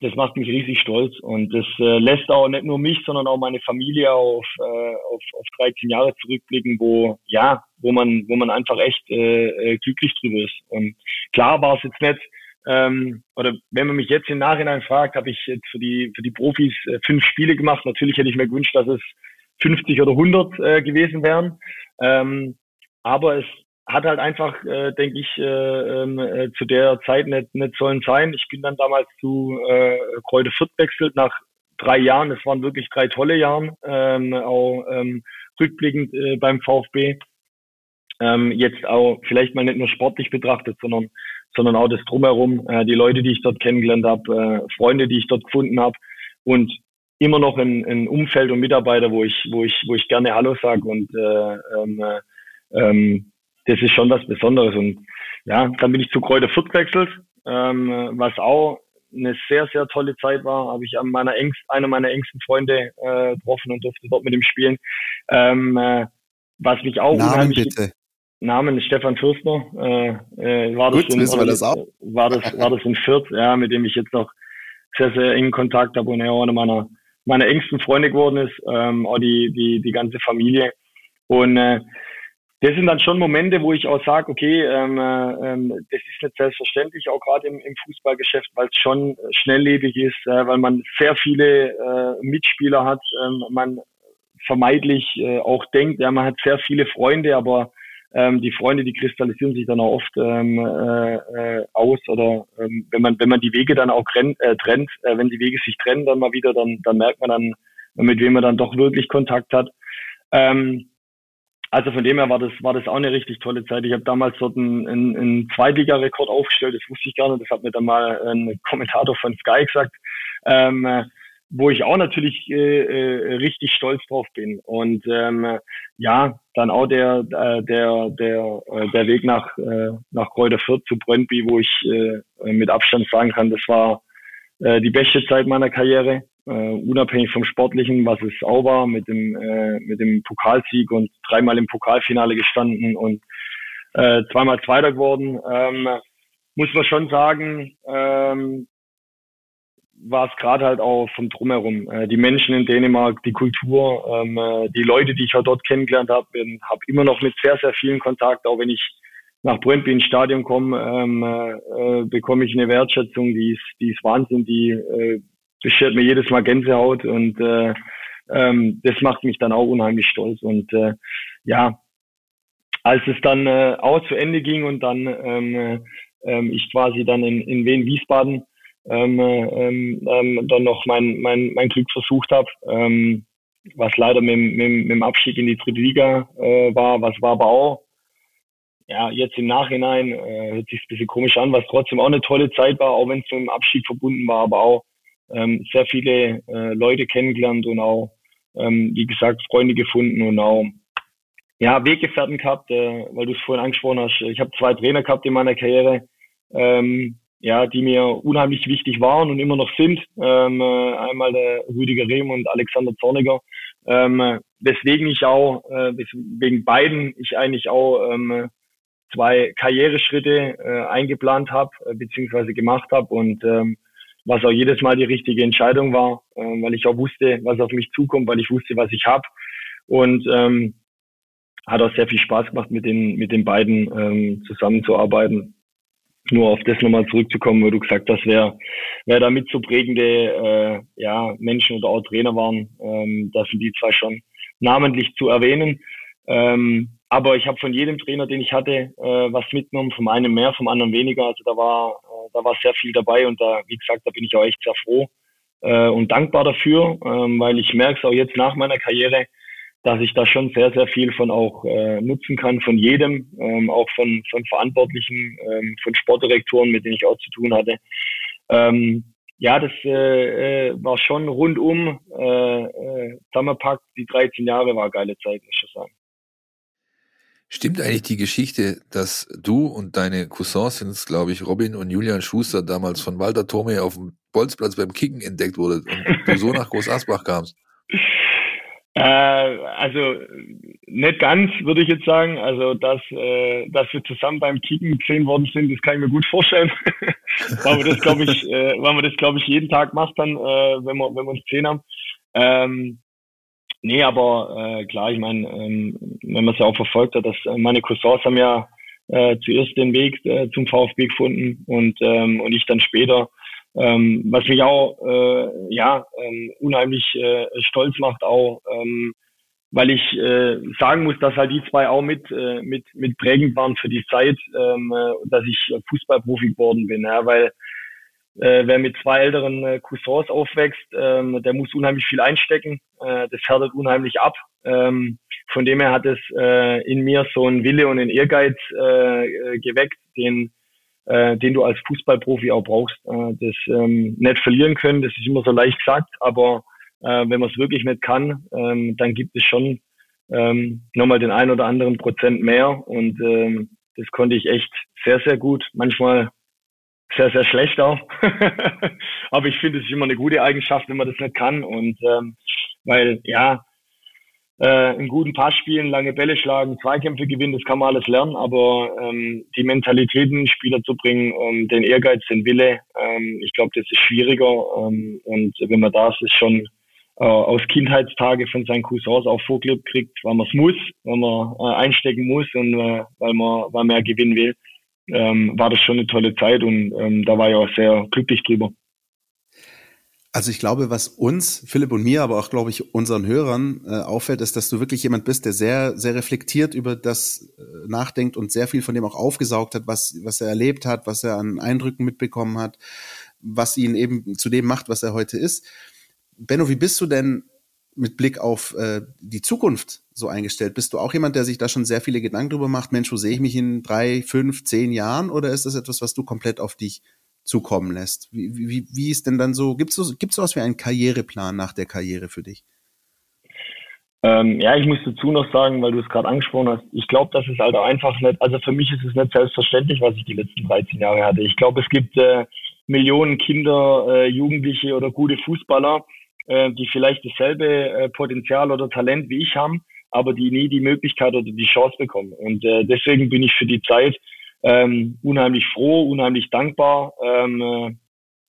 das macht mich riesig stolz und das äh, lässt auch nicht nur mich, sondern auch meine Familie auf, äh, auf, auf 13 Jahre zurückblicken, wo ja, wo man, wo man einfach echt äh, glücklich drüber ist. Und klar war es jetzt nicht ähm, oder wenn man mich jetzt im Nachhinein fragt, habe ich jetzt für die, für die Profis äh, fünf Spiele gemacht. Natürlich hätte ich mir gewünscht, dass es 50 oder 100 äh, gewesen wären. Ähm, aber es hat halt einfach, äh, denke ich, äh, ähm, äh, zu der Zeit nicht, nicht sollen sein. Ich bin dann damals zu äh, Kräuter Fürth wechselt nach drei Jahren. Es waren wirklich drei tolle Jahre, ähm, auch ähm, rückblickend äh, beim VfB. Ähm, jetzt auch vielleicht mal nicht nur sportlich betrachtet, sondern sondern auch das drumherum, äh, die Leute, die ich dort kennengelernt habe, äh, Freunde, die ich dort gefunden habe und immer noch ein, ein Umfeld und Mitarbeiter, wo ich, wo ich, wo ich gerne Hallo sage und äh, ähm, äh, ähm, das ist schon was Besonderes und ja, dann bin ich zu Kräuter Fürth gewechselt, ähm, was auch eine sehr, sehr tolle Zeit war, habe ich an meiner engst, einer meiner engsten Freunde äh, getroffen und durfte dort mit ihm spielen. Ähm, äh, was mich auch Namen unheimlich, bitte. Namen Stefan Fürstner. Äh, äh, war, Gut, das in, wir das auch. war das war das in Fürth, ja, mit dem ich jetzt noch sehr sehr engen Kontakt habe und er auch einer meiner meiner engsten Freunde geworden ist, ähm, auch die die die ganze Familie und äh, das sind dann schon Momente, wo ich auch sage, okay, ähm, äh, ähm, das ist nicht selbstverständlich, auch gerade im, im Fußballgeschäft, weil es schon schnelllebig ist, äh, weil man sehr viele äh, Mitspieler hat, ähm, man vermeidlich äh, auch denkt, ja, man hat sehr viele Freunde, aber ähm, die Freunde, die kristallisieren sich dann auch oft ähm, äh, äh, aus oder ähm, wenn man wenn man die Wege dann auch trennt, äh, trennt äh, wenn die Wege sich trennen dann mal wieder, dann dann merkt man dann, mit wem man dann doch wirklich Kontakt hat. Ähm, also von dem her war das war das auch eine richtig tolle Zeit. Ich habe damals dort einen, einen, einen Zweitliga-Rekord aufgestellt, das wusste ich gar nicht, das hat mir dann mal ein Kommentator von Sky gesagt. Ähm, wo ich auch natürlich äh, äh, richtig stolz drauf bin. Und ähm, ja, dann auch der äh, der der äh, der Weg nach äh, nach Kräuter Fürth zu Brøndby, wo ich äh, mit Abstand sagen kann, das war äh, die beste Zeit meiner Karriere, äh, unabhängig vom Sportlichen, was es auch war, mit dem äh, mit dem Pokalsieg und dreimal im Pokalfinale gestanden und äh, zweimal Zweiter geworden. Ähm, muss man schon sagen, ähm, war es gerade halt auch vom Drumherum. Äh, die Menschen in Dänemark, die Kultur, ähm, äh, die Leute, die ich auch dort kennengelernt habe, habe immer noch mit sehr, sehr vielen Kontakt, auch wenn ich nach Brøndby ins Stadion komme, ähm, äh, bekomme ich eine Wertschätzung, die ist, die ist Wahnsinn, die äh, beschert mir jedes Mal Gänsehaut und äh, ähm, das macht mich dann auch unheimlich stolz. Und äh, ja, als es dann äh, auch zu Ende ging und dann ähm, äh, ich quasi dann in, in Wien-Wiesbaden ähm, ähm, ähm, dann noch mein, mein, mein Glück versucht habe, ähm, was leider mit, mit, mit dem Abstieg in die dritte Liga äh, war, was war aber auch, ja, jetzt im Nachhinein äh, hört sich ein bisschen komisch an, was trotzdem auch eine tolle Zeit war, auch wenn es mit dem Abstieg verbunden war, aber auch ähm, sehr viele äh, Leute kennengelernt und auch, ähm, wie gesagt, Freunde gefunden und auch ja, Weggefährten gehabt, äh, weil du es vorhin angesprochen hast. Ich habe zwei Trainer gehabt in meiner Karriere, ähm, ja, die mir unheimlich wichtig waren und immer noch sind. Ähm, äh, einmal der Rüdiger Rehm und Alexander Zorniger. Ähm, weswegen ich auch, äh, wegen beiden ich eigentlich auch ähm, zwei Karriereschritte äh, eingeplant habe, äh, beziehungsweise gemacht habe und ähm, was auch jedes Mal die richtige Entscheidung war, äh, weil ich auch wusste, was auf mich zukommt, weil ich wusste, was ich habe. Und ähm, hat auch sehr viel Spaß gemacht, mit den, mit den beiden ähm, zusammenzuarbeiten. Nur auf das nochmal zurückzukommen, wo du gesagt hast, wer, wer damit so prägende äh, ja, Menschen oder auch Trainer waren, ähm, da sind die zwei schon namentlich zu erwähnen. Ähm, aber ich habe von jedem Trainer, den ich hatte, äh, was mitgenommen, vom einen mehr, vom anderen weniger. Also da war, da war sehr viel dabei und da, wie gesagt, da bin ich auch echt sehr froh äh, und dankbar dafür, ähm, weil ich merke es auch jetzt nach meiner Karriere, dass ich da schon sehr, sehr viel von auch äh, nutzen kann, von jedem, ähm, auch von, von Verantwortlichen, ähm, von Sportdirektoren, mit denen ich auch zu tun hatte. Ähm, ja, das äh, äh, war schon rundum äh, äh, zusammengepackt. Die 13 Jahre war geile Zeit, muss ich sagen. Stimmt eigentlich die Geschichte, dass du und deine Cousins sind glaube ich, Robin und Julian Schuster damals von Walter Tome auf dem Bolzplatz beim Kicken entdeckt wurde und du so nach Groß Asbach kamst? Äh, also nicht ganz, würde ich jetzt sagen. Also dass, äh, dass wir zusammen beim Kicken gesehen worden sind, das kann ich mir gut vorstellen. weil wir das, glaube ich, äh, weil wir das, glaube ich, jeden Tag macht dann, äh, wenn wir, wenn wir uns gesehen haben. Ähm, nee, aber äh, klar, ich meine, ähm, wenn man es ja auch verfolgt hat, dass äh, meine Cousins haben ja äh, zuerst den Weg äh, zum VfB gefunden und, ähm, und ich dann später. Ähm, was mich auch äh, ja ähm, unheimlich äh, stolz macht, auch ähm, weil ich äh, sagen muss, dass halt die zwei auch mit äh, mit mit prägend waren für die Zeit, ähm, äh, dass ich Fußballprofi geworden bin, ja, weil äh, wer mit zwei älteren äh, Cousins aufwächst, ähm, der muss unheimlich viel einstecken, äh, das härtet unheimlich ab. Ähm, von dem her hat es äh, in mir so einen Wille und einen Ehrgeiz äh, äh geweckt, den äh, den du als Fußballprofi auch brauchst. Äh, das ähm, nicht verlieren können, das ist immer so leicht gesagt, aber äh, wenn man es wirklich nicht kann, ähm, dann gibt es schon ähm, nochmal den ein oder anderen Prozent mehr und ähm, das konnte ich echt sehr, sehr gut. Manchmal sehr, sehr schlecht auch. aber ich finde, es ist immer eine gute Eigenschaft, wenn man das nicht kann. Und ähm, weil ja, äh, einen guten Pass spielen, lange Bälle schlagen, Zweikämpfe gewinnen, das kann man alles lernen, aber ähm, die Mentalitäten Spieler zu bringen, ähm, den Ehrgeiz, den Wille, ähm, ich glaube, das ist schwieriger. Ähm, und wenn man das ist schon äh, aus Kindheitstage von seinen Cousins auch vorgelebt kriegt, weil man es muss, weil man äh, einstecken muss und äh, weil man weil man ja gewinnen will, ähm, war das schon eine tolle Zeit und ähm, da war ich auch sehr glücklich drüber. Also ich glaube, was uns, Philipp und mir, aber auch, glaube ich, unseren Hörern äh, auffällt, ist, dass du wirklich jemand bist, der sehr, sehr reflektiert über das äh, nachdenkt und sehr viel von dem auch aufgesaugt hat, was, was er erlebt hat, was er an Eindrücken mitbekommen hat, was ihn eben zu dem macht, was er heute ist. Benno, wie bist du denn mit Blick auf äh, die Zukunft so eingestellt? Bist du auch jemand, der sich da schon sehr viele Gedanken drüber macht? Mensch, wo sehe ich mich in drei, fünf, zehn Jahren? Oder ist das etwas, was du komplett auf dich zukommen lässt. Wie, wie, wie ist denn dann so, gibt es so, gibt's sowas wie einen Karriereplan nach der Karriere für dich? Ähm, ja, ich muss dazu noch sagen, weil du es gerade angesprochen hast, ich glaube, das ist halt einfach nicht, also für mich ist es nicht selbstverständlich, was ich die letzten 13 Jahre hatte. Ich glaube, es gibt äh, Millionen Kinder, äh, Jugendliche oder gute Fußballer, äh, die vielleicht dasselbe äh, Potenzial oder Talent wie ich haben, aber die nie die Möglichkeit oder die Chance bekommen. Und äh, deswegen bin ich für die Zeit, ähm, unheimlich froh, unheimlich dankbar. Ähm, äh,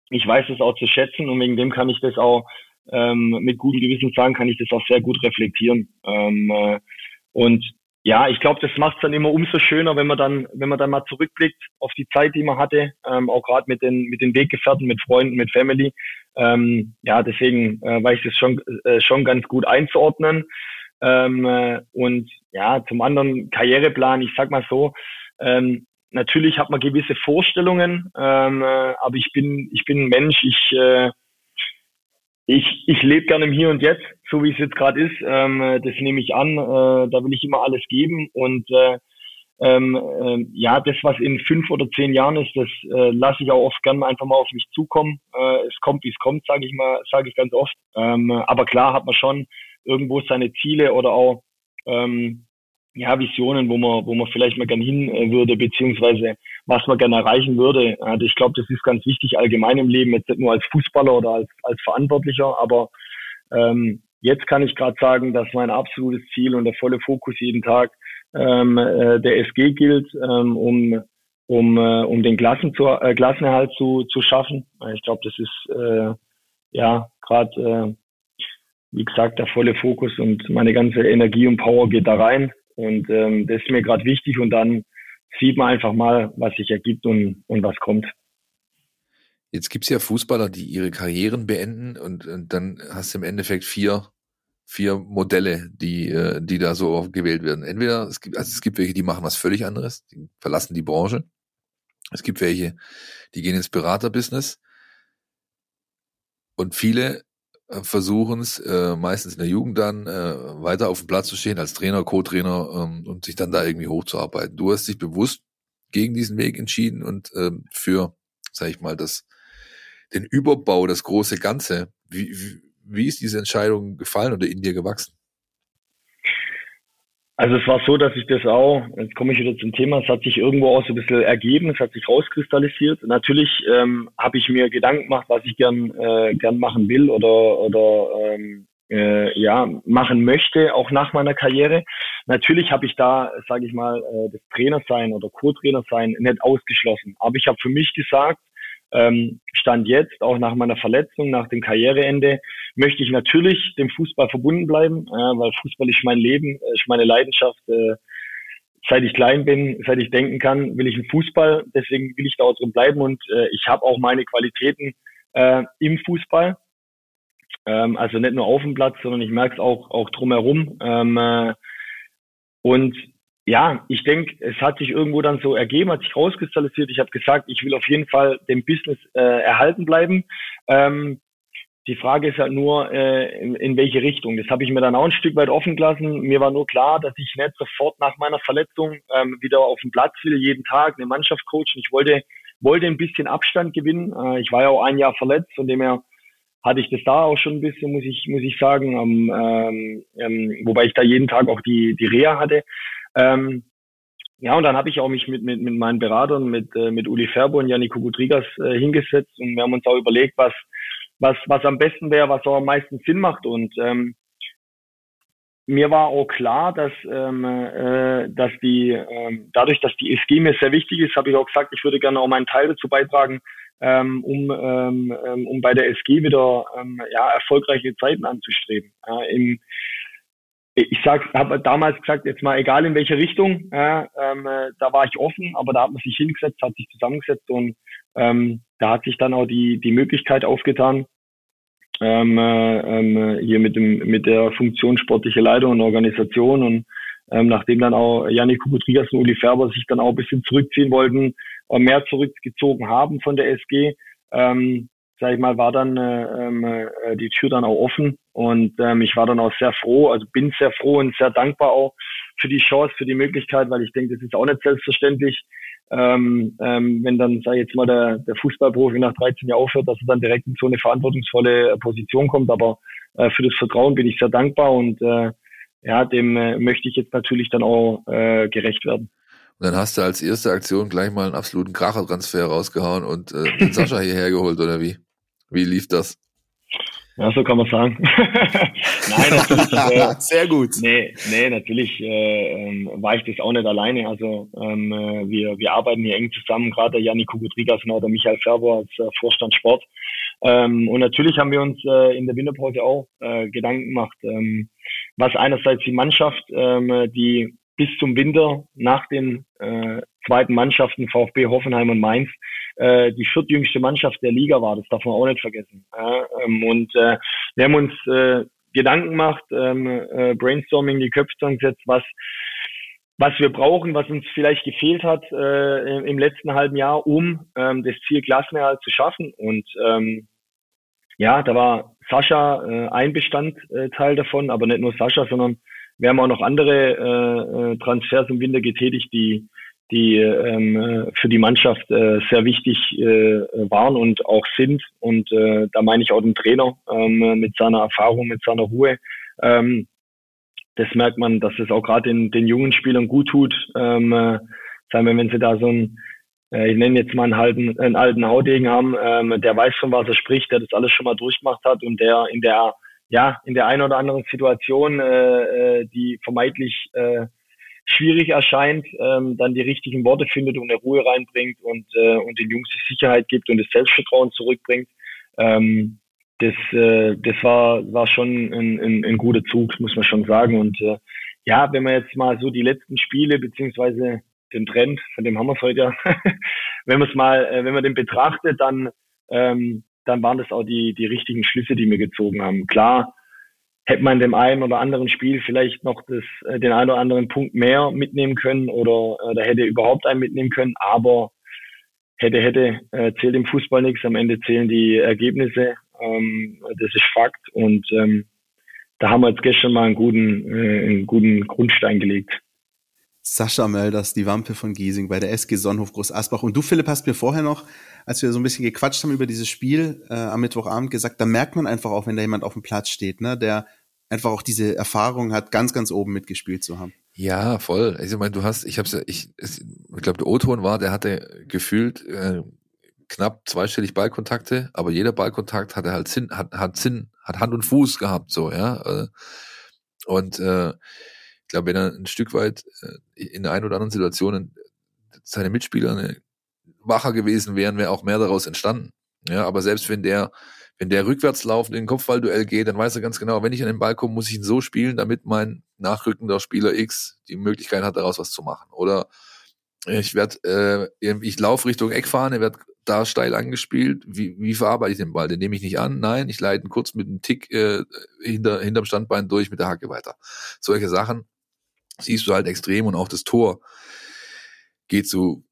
ich weiß es auch zu schätzen und wegen dem kann ich das auch ähm, mit gutem Gewissen sagen, kann ich das auch sehr gut reflektieren. Ähm, äh, und ja, ich glaube, das macht es dann immer umso schöner, wenn man dann, wenn man dann mal zurückblickt auf die Zeit, die man hatte, ähm, auch gerade mit den mit den Weggefährten, mit Freunden, mit Family. Ähm, ja, deswegen äh, weiß ich das schon äh, schon ganz gut einzuordnen. Ähm, äh, und ja, zum anderen Karriereplan, ich sag mal so, ähm, natürlich hat man gewisse Vorstellungen, ähm, äh, aber ich bin, ich bin ein Mensch, ich, äh, ich, ich lebe gerne im Hier und Jetzt, so wie es jetzt gerade ist. Ähm, das nehme ich an. Äh, da will ich immer alles geben. Und äh, ähm, äh, ja, das, was in fünf oder zehn Jahren ist, das äh, lasse ich auch oft gerne einfach mal auf mich zukommen. Äh, es kommt, wie es kommt, sage ich mal, sage ich ganz oft. Ähm, aber klar hat man schon irgendwo seine Ziele oder auch ähm, ja, Visionen, wo man, wo man vielleicht mal gern hin äh, würde, beziehungsweise was man gerne erreichen würde. Also ich glaube, das ist ganz wichtig allgemein im Leben, jetzt nicht nur als Fußballer oder als, als Verantwortlicher, aber ähm, jetzt kann ich gerade sagen, dass mein absolutes Ziel und der volle Fokus jeden Tag ähm, äh, der SG gilt, ähm, um um, äh, um den Klassen zu, äh, Klassenerhalt zu, zu schaffen. Ich glaube, das ist äh, ja gerade, äh, wie gesagt, der volle Fokus und meine ganze Energie und Power geht da rein. Und ähm, das ist mir gerade wichtig und dann sieht man einfach mal, was sich ergibt und, und was kommt. Jetzt gibt es ja Fußballer, die ihre Karrieren beenden und, und dann hast du im Endeffekt vier, vier Modelle, die, äh, die da so gewählt werden. Entweder es gibt, also es gibt welche, die machen was völlig anderes, die verlassen die Branche. Es gibt welche, die gehen ins Beraterbusiness. Und viele äh, versuchen es äh, meistens in der Jugend dann äh, weiter auf dem Platz zu stehen als Trainer, Co-Trainer ähm, und sich dann da irgendwie hochzuarbeiten. Du hast dich bewusst gegen diesen Weg entschieden und ähm, für, sag ich mal, das den Überbau, das große Ganze. Wie, wie, wie ist diese Entscheidung gefallen oder in dir gewachsen? Also es war so, dass ich das auch, jetzt komme ich wieder zum Thema, es hat sich irgendwo auch so ein bisschen ergeben, es hat sich rauskristallisiert. Natürlich ähm, habe ich mir Gedanken gemacht, was ich gern, äh, gern machen will oder, oder ähm, äh, ja, machen möchte, auch nach meiner Karriere. Natürlich habe ich da, sage ich mal, äh, das Trainer sein oder Co-Trainer sein nicht ausgeschlossen. Aber ich habe für mich gesagt, ähm, Stand jetzt, auch nach meiner Verletzung, nach dem Karriereende, möchte ich natürlich dem Fußball verbunden bleiben, äh, weil Fußball ist mein Leben, äh, ist meine Leidenschaft. Äh, seit ich klein bin, seit ich denken kann, will ich einen Fußball. Deswegen will ich da auch drin bleiben und äh, ich habe auch meine Qualitäten äh, im Fußball. Ähm, also nicht nur auf dem Platz, sondern ich merke es auch, auch drumherum. Ähm, äh, und ja, ich denke, es hat sich irgendwo dann so ergeben, hat sich rauskristallisiert. Ich habe gesagt, ich will auf jeden Fall dem Business äh, erhalten bleiben. Ähm, die Frage ist halt nur, äh, in, in welche Richtung. Das habe ich mir dann auch ein Stück weit offen gelassen. Mir war nur klar, dass ich nicht sofort nach meiner Verletzung ähm, wieder auf den Platz will, jeden Tag eine Mannschaft coachen. Ich wollte, wollte ein bisschen Abstand gewinnen. Äh, ich war ja auch ein Jahr verletzt, von dem her hatte ich das da auch schon ein bisschen, muss ich, muss ich sagen. Ähm, ähm, wobei ich da jeden Tag auch die, die Reha hatte. Ähm, ja, und dann habe ich auch mich mit, mit, mit meinen Beratern, mit, äh, mit Uli Ferbo und Janik Kugudrigas äh, hingesetzt und wir haben uns auch überlegt, was, was, was am besten wäre, was auch am meisten Sinn macht. Und ähm, mir war auch klar, dass, ähm, äh, dass die, ähm, dadurch, dass die SG mir sehr wichtig ist, habe ich auch gesagt, ich würde gerne auch meinen Teil dazu beitragen, ähm, um, ähm, ähm um bei der SG wieder ähm, ja, erfolgreiche Zeiten anzustreben. Ja, im, ich habe damals gesagt, jetzt mal egal in welche Richtung, ähm, äh, da war ich offen, aber da hat man sich hingesetzt, hat sich zusammengesetzt und ähm, da hat sich dann auch die die Möglichkeit aufgetan, ähm, äh, ähm, hier mit dem mit der Funktion sportliche Leitung und Organisation und ähm, nachdem dann auch Janik Kukutrigas und Uli Färber sich dann auch ein bisschen zurückziehen wollten, äh, mehr zurückgezogen haben von der SG, ähm, sag ich mal, war dann äh, ähm, äh, die Tür dann auch offen und ähm, ich war dann auch sehr froh, also bin sehr froh und sehr dankbar auch für die Chance, für die Möglichkeit, weil ich denke, das ist auch nicht selbstverständlich, ähm, ähm, wenn dann, sag ich jetzt mal, der, der Fußballprofi nach 13 Jahren aufhört, dass er dann direkt in so eine verantwortungsvolle Position kommt. Aber äh, für das Vertrauen bin ich sehr dankbar und äh, ja, dem äh, möchte ich jetzt natürlich dann auch äh, gerecht werden. Und dann hast du als erste Aktion gleich mal einen absoluten Krachertransfer rausgehauen und äh, den Sascha hierher geholt, oder wie? Wie lief das? Ja, so kann man sagen. Nein, natürlich. Äh, Sehr gut. Nee, nee natürlich äh, ähm, war ich das auch nicht alleine. Also ähm, äh, wir, wir arbeiten hier eng zusammen, gerade der Janik Kukutrigas und auch der Michael Ferber als äh, Vorstand Sport. Ähm, und natürlich haben wir uns äh, in der Winterpause auch äh, Gedanken gemacht, ähm, was einerseits die Mannschaft, ähm, die bis zum Winter nach den äh, zweiten Mannschaften VfB Hoffenheim und Mainz äh, die viertjüngste Mannschaft der Liga war. Das darf man auch nicht vergessen. Ja, ähm, und äh, wir haben uns äh, Gedanken gemacht, ähm, äh, Brainstorming, die Köpfe gesetzt, was was wir brauchen, was uns vielleicht gefehlt hat äh, im letzten halben Jahr, um ähm, das Ziel Klassenerhalt zu schaffen. Und ähm, ja, da war Sascha äh, ein Bestandteil davon, aber nicht nur Sascha, sondern wir haben auch noch andere äh, äh Transfers im Winter getätigt, die, die ähm, für die Mannschaft äh, sehr wichtig äh, waren und auch sind. Und äh, da meine ich auch den Trainer ähm, mit seiner Erfahrung, mit seiner Ruhe. Ähm, das merkt man, dass es auch gerade den, den jungen Spielern gut tut. Ähm, äh, sagen wir, wenn sie da so ein äh, ich nenne jetzt mal einen, halten, einen alten Haudegen haben, ähm, der weiß von was er spricht, der das alles schon mal durchgemacht hat und der in der ja in der einen oder anderen Situation, äh, äh, die vermeintlich äh, schwierig erscheint, ähm, dann die richtigen Worte findet und eine Ruhe reinbringt und äh, und den Jungs die Sicherheit gibt und das Selbstvertrauen zurückbringt. Ähm, das äh, das war war schon ein, ein, ein guter Zug, muss man schon sagen und äh, ja, wenn man jetzt mal so die letzten Spiele beziehungsweise den Trend, von dem haben wir es heute ja. wenn man es mal, äh, wenn man den betrachtet, dann, ähm, dann waren das auch die, die richtigen Schlüsse, die wir gezogen haben. Klar, hätte man in dem einen oder anderen Spiel vielleicht noch das, äh, den einen oder anderen Punkt mehr mitnehmen können oder, oder hätte überhaupt einen mitnehmen können, aber hätte, hätte, äh, zählt im Fußball nichts, am Ende zählen die Ergebnisse, ähm, das ist Fakt und ähm, da haben wir jetzt gestern mal einen guten, äh, einen guten Grundstein gelegt. Sascha Mölders, die Wampe von Giesing bei der SG Sonnhof Groß Asbach. Und du, Philipp, hast mir vorher noch, als wir so ein bisschen gequatscht haben über dieses Spiel äh, am Mittwochabend gesagt, da merkt man einfach auch, wenn da jemand auf dem Platz steht, ne, der einfach auch diese Erfahrung hat, ganz, ganz oben mitgespielt zu haben. Ja, voll. Also, ich meine, du hast, ich hab's ich, ich glaube, der O-Ton war, der hatte gefühlt äh, knapp zweistellig Ballkontakte, aber jeder Ballkontakt hatte halt Sinn, hat, hat Sinn, hat Hand und Fuß gehabt, so, ja. Äh, und äh, glaube, wenn er ein Stück weit äh, in der einen oder anderen Situation seine Mitspieler eine, wacher gewesen wären, wäre auch mehr daraus entstanden. Ja, aber selbst wenn der, wenn der rückwärts laufend in den Kopfballduell geht, dann weiß er ganz genau, wenn ich an den Ball komme, muss ich ihn so spielen, damit mein nachrückender Spieler X die Möglichkeit hat, daraus was zu machen. Oder ich werde, äh, ich laufe Richtung Eckfahne, werde da steil angespielt. Wie, wie verarbeite ich den Ball? Den nehme ich nicht an. Nein, ich leite ihn kurz mit einem Tick äh, hinter, hinterm Standbein durch mit der Hacke weiter. Solche Sachen siehst du halt extrem und auch das Tor geht so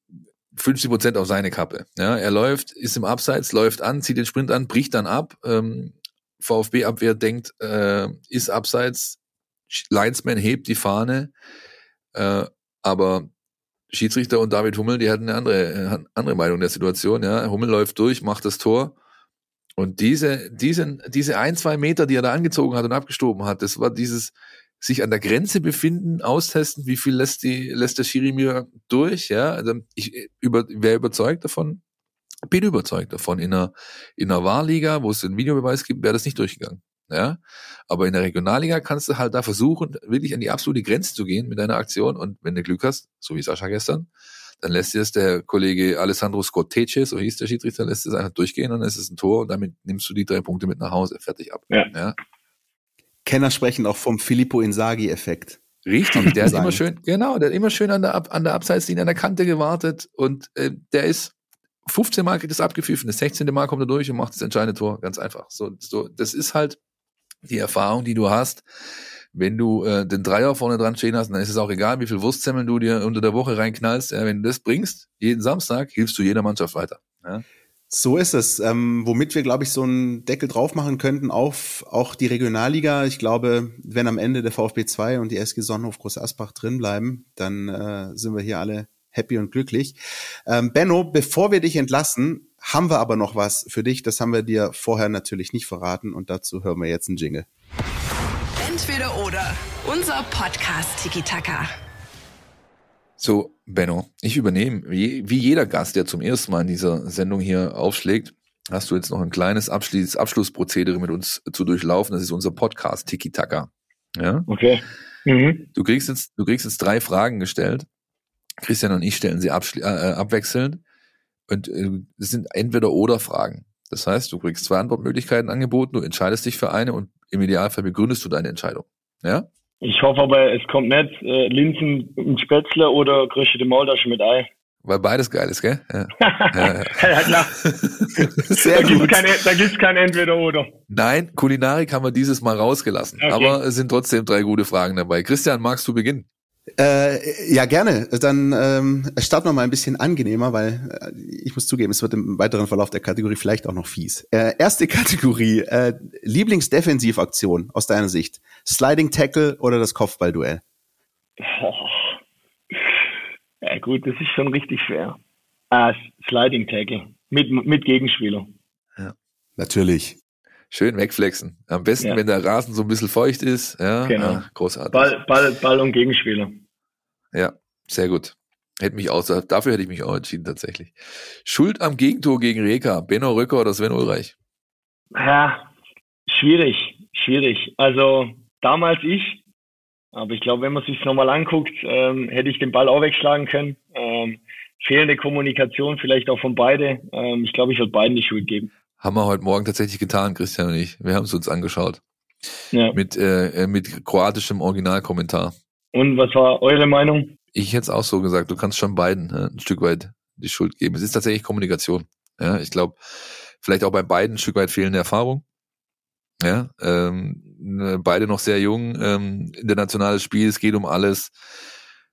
50 Prozent auf seine Kappe. Ja, er läuft, ist im Abseits, läuft an, zieht den Sprint an, bricht dann ab. Ähm, VfB-Abwehr denkt, äh, ist Abseits. Linesman hebt die Fahne, äh, aber Schiedsrichter und David Hummel, die hatten eine andere, äh, andere Meinung der Situation. Ja, Hummel läuft durch, macht das Tor. Und diese, diesen, diese ein, zwei Meter, die er da angezogen hat und abgestoben hat, das war dieses, sich an der Grenze befinden, austesten, wie viel lässt die, lässt der Schiri mir durch, ja. Also ich über, wäre überzeugt davon, bin überzeugt davon. In einer, in einer Wahrliga, wo es einen Videobeweis gibt, wäre das nicht durchgegangen. Ja, aber in der Regionalliga kannst du halt da versuchen, wirklich an die absolute Grenze zu gehen mit deiner Aktion. Und wenn du Glück hast, so wie Sascha gestern, dann lässt dir das der Kollege Alessandro Scottece, so hieß der Schiedsrichter, lässt es einfach durchgehen und dann ist es ein Tor und damit nimmst du die drei Punkte mit nach Hause, fertig ab. Ja. ja? Kenner sprechen auch vom Filippo Inzaghi-Effekt. Richtig, der ist immer schön, genau, der hat immer schön an der, an der Abseitslinie, an der Kante gewartet und äh, der ist 15 Mal kriegt es abgepfiffen, das 16. Mal kommt er durch und macht das entscheidende Tor, ganz einfach. So, so, das ist halt die Erfahrung, die du hast. Wenn du äh, den Dreier vorne dran stehen hast, dann ist es auch egal, wie viel Wurstzemmeln du dir unter der Woche reinknallst. Ja, wenn du das bringst, jeden Samstag, hilfst du jeder Mannschaft weiter. Ja? So ist es. Ähm, womit wir, glaube ich, so einen Deckel drauf machen könnten auf auch die Regionalliga. Ich glaube, wenn am Ende der VfB 2 und die SG Sonnenhof Groß Asbach drin bleiben, dann äh, sind wir hier alle happy und glücklich. Ähm, Benno, bevor wir dich entlassen, haben wir aber noch was für dich. Das haben wir dir vorher natürlich nicht verraten und dazu hören wir jetzt einen Jingle. Entweder oder. Unser Podcast Tiki Taka. So, Benno, ich übernehme, wie, wie jeder Gast, der zum ersten Mal in dieser Sendung hier aufschlägt, hast du jetzt noch ein kleines Abschluss, Abschlussprozedere mit uns zu durchlaufen. Das ist unser Podcast Tiki Taka. Ja? Okay. Mhm. Du kriegst jetzt, du kriegst jetzt drei Fragen gestellt. Christian und ich stellen sie äh, abwechselnd. Und äh, das sind entweder oder Fragen. Das heißt, du kriegst zwei Antwortmöglichkeiten angeboten, du entscheidest dich für eine und im Idealfall begründest du deine Entscheidung. Ja? Ich hoffe aber, es kommt nicht äh, Linsen und Spätzle oder geröstete Maultasche mit Ei. Weil beides geil ist, gell? Ja, ja, klar. Sehr da gibt es keine, da gibt's kein Entweder-Oder. Nein, Kulinarik haben wir dieses Mal rausgelassen. Okay. Aber es sind trotzdem drei gute Fragen dabei. Christian, magst du beginnen? Äh, ja, gerne. Dann ähm, starten wir mal ein bisschen angenehmer, weil äh, ich muss zugeben, es wird im weiteren Verlauf der Kategorie vielleicht auch noch fies. Äh, erste Kategorie, äh, Lieblingsdefensivaktion aus deiner Sicht. Sliding Tackle oder das Kopfballduell? Ja gut, das ist schon richtig schwer. Ah, Sliding Tackle mit, mit Gegenspieler. Ja. Natürlich. Schön wegflexen. Am besten, ja. wenn der Rasen so ein bisschen feucht ist. Ja, genau. Ah, großartig. Ball, Ball, Ball und Gegenspieler. Ja, sehr gut. Hätte mich auch, dafür hätte ich mich auch entschieden tatsächlich. Schuld am Gegentor gegen Reka, Benno Röcker oder Sven Ulreich? Ja, schwierig, schwierig. Also damals ich, aber ich glaube, wenn man sich nochmal anguckt, ähm, hätte ich den Ball auch wegschlagen können. Ähm, fehlende Kommunikation vielleicht auch von beide. Ähm, ich glaube, ich würde beiden die Schuld geben. Haben wir heute Morgen tatsächlich getan, Christian und ich. Wir haben es uns angeschaut. Ja. Mit, äh, mit kroatischem Originalkommentar. Und was war eure Meinung? Ich hätte es auch so gesagt, du kannst schon beiden äh, ein Stück weit die Schuld geben. Es ist tatsächlich Kommunikation. Ja, ich glaube, vielleicht auch bei beiden ein Stück weit fehlende Erfahrung. Ja, ähm, ne, beide noch sehr jung, ähm, internationales Spiel, es geht um alles.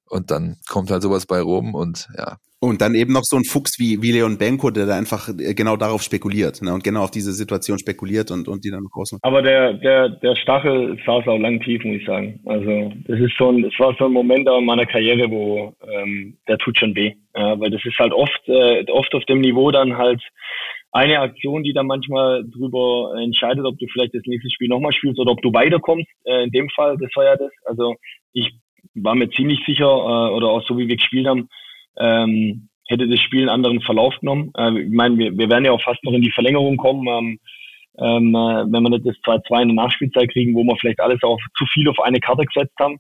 Und dann kommt halt sowas bei rum und ja, und dann eben noch so ein Fuchs wie, wie Leon Benko, der da einfach äh, genau darauf spekuliert ne, und genau auf diese Situation spekuliert und, und die dann rausmacht. Aber der, der, der Stachel saß auch lang tief, muss ich sagen. Also das ist schon, es war so ein Moment in meiner Karriere, wo ähm, der tut schon weh. Ja, weil das ist halt oft, äh, oft auf dem Niveau dann halt eine Aktion, die dann manchmal drüber entscheidet, ob du vielleicht das nächste Spiel nochmal spielst oder ob du weiterkommst. Äh, in dem Fall, das war ja das. Also ich war mir ziemlich sicher, äh, oder auch so wie wir gespielt haben, ähm, hätte das Spiel einen anderen Verlauf genommen. Äh, ich meine, wir, wir werden ja auch fast noch in die Verlängerung kommen, ähm, ähm, äh, wenn wir nicht das 2-2 in der Nachspielzeit kriegen, wo wir vielleicht alles auf zu viel auf eine Karte gesetzt haben.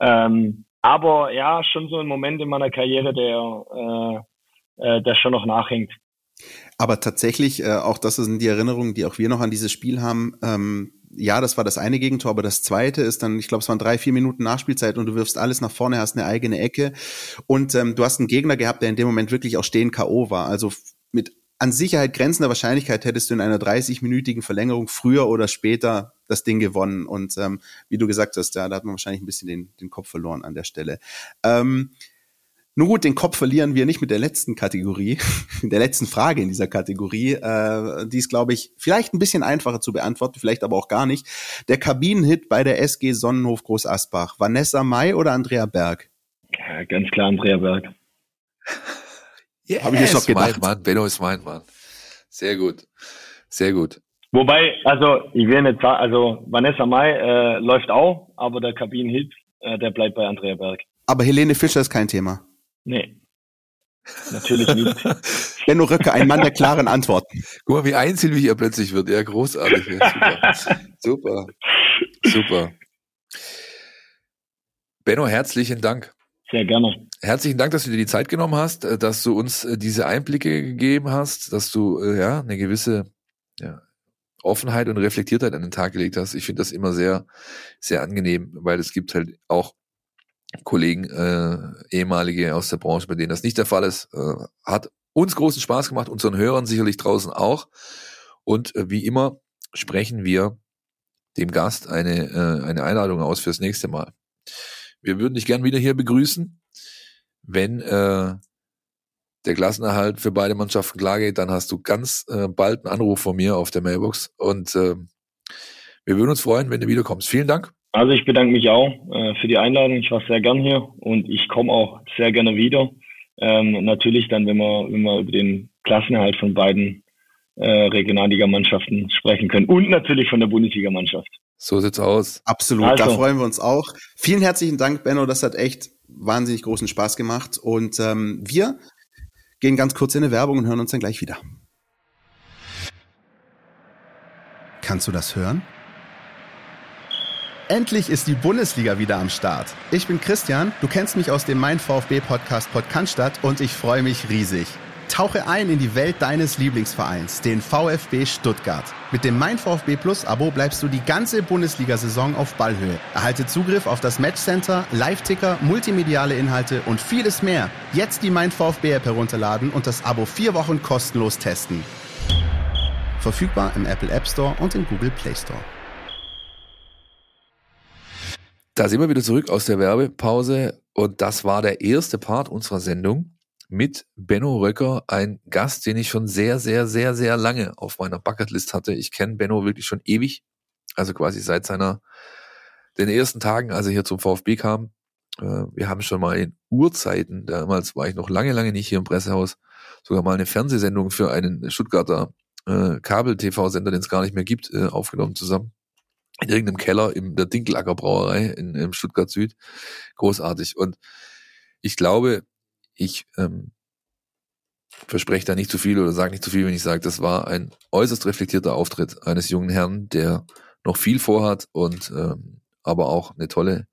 Ähm, aber ja, schon so ein Moment in meiner Karriere, der, äh, äh, der schon noch nachhängt. Aber tatsächlich, äh, auch das sind die Erinnerungen, die auch wir noch an dieses Spiel haben. Ähm, ja, das war das eine Gegentor, aber das zweite ist dann, ich glaube, es waren drei, vier Minuten Nachspielzeit und du wirfst alles nach vorne, hast eine eigene Ecke und ähm, du hast einen Gegner gehabt, der in dem Moment wirklich auch stehen K.O. war. Also mit an Sicherheit grenzender Wahrscheinlichkeit hättest du in einer 30-minütigen Verlängerung früher oder später das Ding gewonnen. Und ähm, wie du gesagt hast, ja, da hat man wahrscheinlich ein bisschen den, den Kopf verloren an der Stelle. Ähm, nun gut, den Kopf verlieren wir nicht mit der letzten Kategorie, der letzten Frage in dieser Kategorie. Äh, die ist, glaube ich, vielleicht ein bisschen einfacher zu beantworten, vielleicht aber auch gar nicht. Der Kabinenhit bei der SG Sonnenhof Groß Asbach. Vanessa May oder Andrea Berg? Ja, ganz klar Andrea Berg. Yes, Habe ich jetzt noch gedacht. Mein Mann, Benno ist mein Mann. Sehr gut. Sehr gut. Wobei, also ich will nicht sagen, also Vanessa May äh, läuft auch, aber der Kabinenhit, äh, der bleibt bei Andrea Berg. Aber Helene Fischer ist kein Thema. Nee. Natürlich nicht. Benno Röcke, ein Mann der klaren Antworten. Guck mal, wie einsilbig er plötzlich wird. Ja, großartig. Ja, super. super. Super. Benno, herzlichen Dank. Sehr gerne. Herzlichen Dank, dass du dir die Zeit genommen hast, äh, dass du uns äh, diese Einblicke gegeben hast, dass du äh, ja eine gewisse ja, Offenheit und Reflektiertheit an den Tag gelegt hast. Ich finde das immer sehr, sehr angenehm, weil es gibt halt auch Kollegen, äh, ehemalige aus der Branche, bei denen das nicht der Fall ist. Äh, hat uns großen Spaß gemacht, unseren Hörern sicherlich draußen auch. Und äh, wie immer sprechen wir dem Gast eine, äh, eine Einladung aus fürs nächste Mal. Wir würden dich gern wieder hier begrüßen. Wenn äh, der Klassenerhalt für beide Mannschaften klar geht, dann hast du ganz äh, bald einen Anruf von mir auf der Mailbox. Und äh, wir würden uns freuen, wenn du wiederkommst. Vielen Dank. Also ich bedanke mich auch äh, für die Einladung. Ich war sehr gern hier und ich komme auch sehr gerne wieder. Ähm, natürlich dann, wenn wir, wenn wir über den Klassenerhalt von beiden äh, Regionalligamannschaften sprechen können und natürlich von der Bundesligamannschaft. So sieht's aus. Absolut, also. da freuen wir uns auch. Vielen herzlichen Dank, Benno. Das hat echt wahnsinnig großen Spaß gemacht. Und ähm, wir gehen ganz kurz in eine Werbung und hören uns dann gleich wieder. Kannst du das hören? Endlich ist die Bundesliga wieder am Start. Ich bin Christian, du kennst mich aus dem Mein VfB Podcast Podcast und ich freue mich riesig. Tauche ein in die Welt deines Lieblingsvereins, den VfB Stuttgart. Mit dem Mein VfB Plus Abo bleibst du die ganze Bundesliga-Saison auf Ballhöhe. Erhalte Zugriff auf das Matchcenter, Live-Ticker, multimediale Inhalte und vieles mehr. Jetzt die Mein VfB App herunterladen und das Abo vier Wochen kostenlos testen. Verfügbar im Apple App Store und im Google Play Store. Da sind wir wieder zurück aus der Werbepause und das war der erste Part unserer Sendung mit Benno Röcker, ein Gast, den ich schon sehr, sehr, sehr, sehr lange auf meiner Bucketlist hatte. Ich kenne Benno wirklich schon ewig, also quasi seit seiner den ersten Tagen, als er hier zum VfB kam. Äh, wir haben schon mal in Urzeiten, damals war ich noch lange, lange nicht hier im Pressehaus, sogar mal eine Fernsehsendung für einen Stuttgarter äh, Kabel-TV-Sender, den es gar nicht mehr gibt, äh, aufgenommen zusammen. In irgendeinem Keller in der Dinkelacker Brauerei in, in Stuttgart Süd. Großartig. Und ich glaube, ich ähm, verspreche da nicht zu viel oder sage nicht zu viel, wenn ich sage, das war ein äußerst reflektierter Auftritt eines jungen Herrn, der noch viel vorhat und ähm, aber auch eine tolle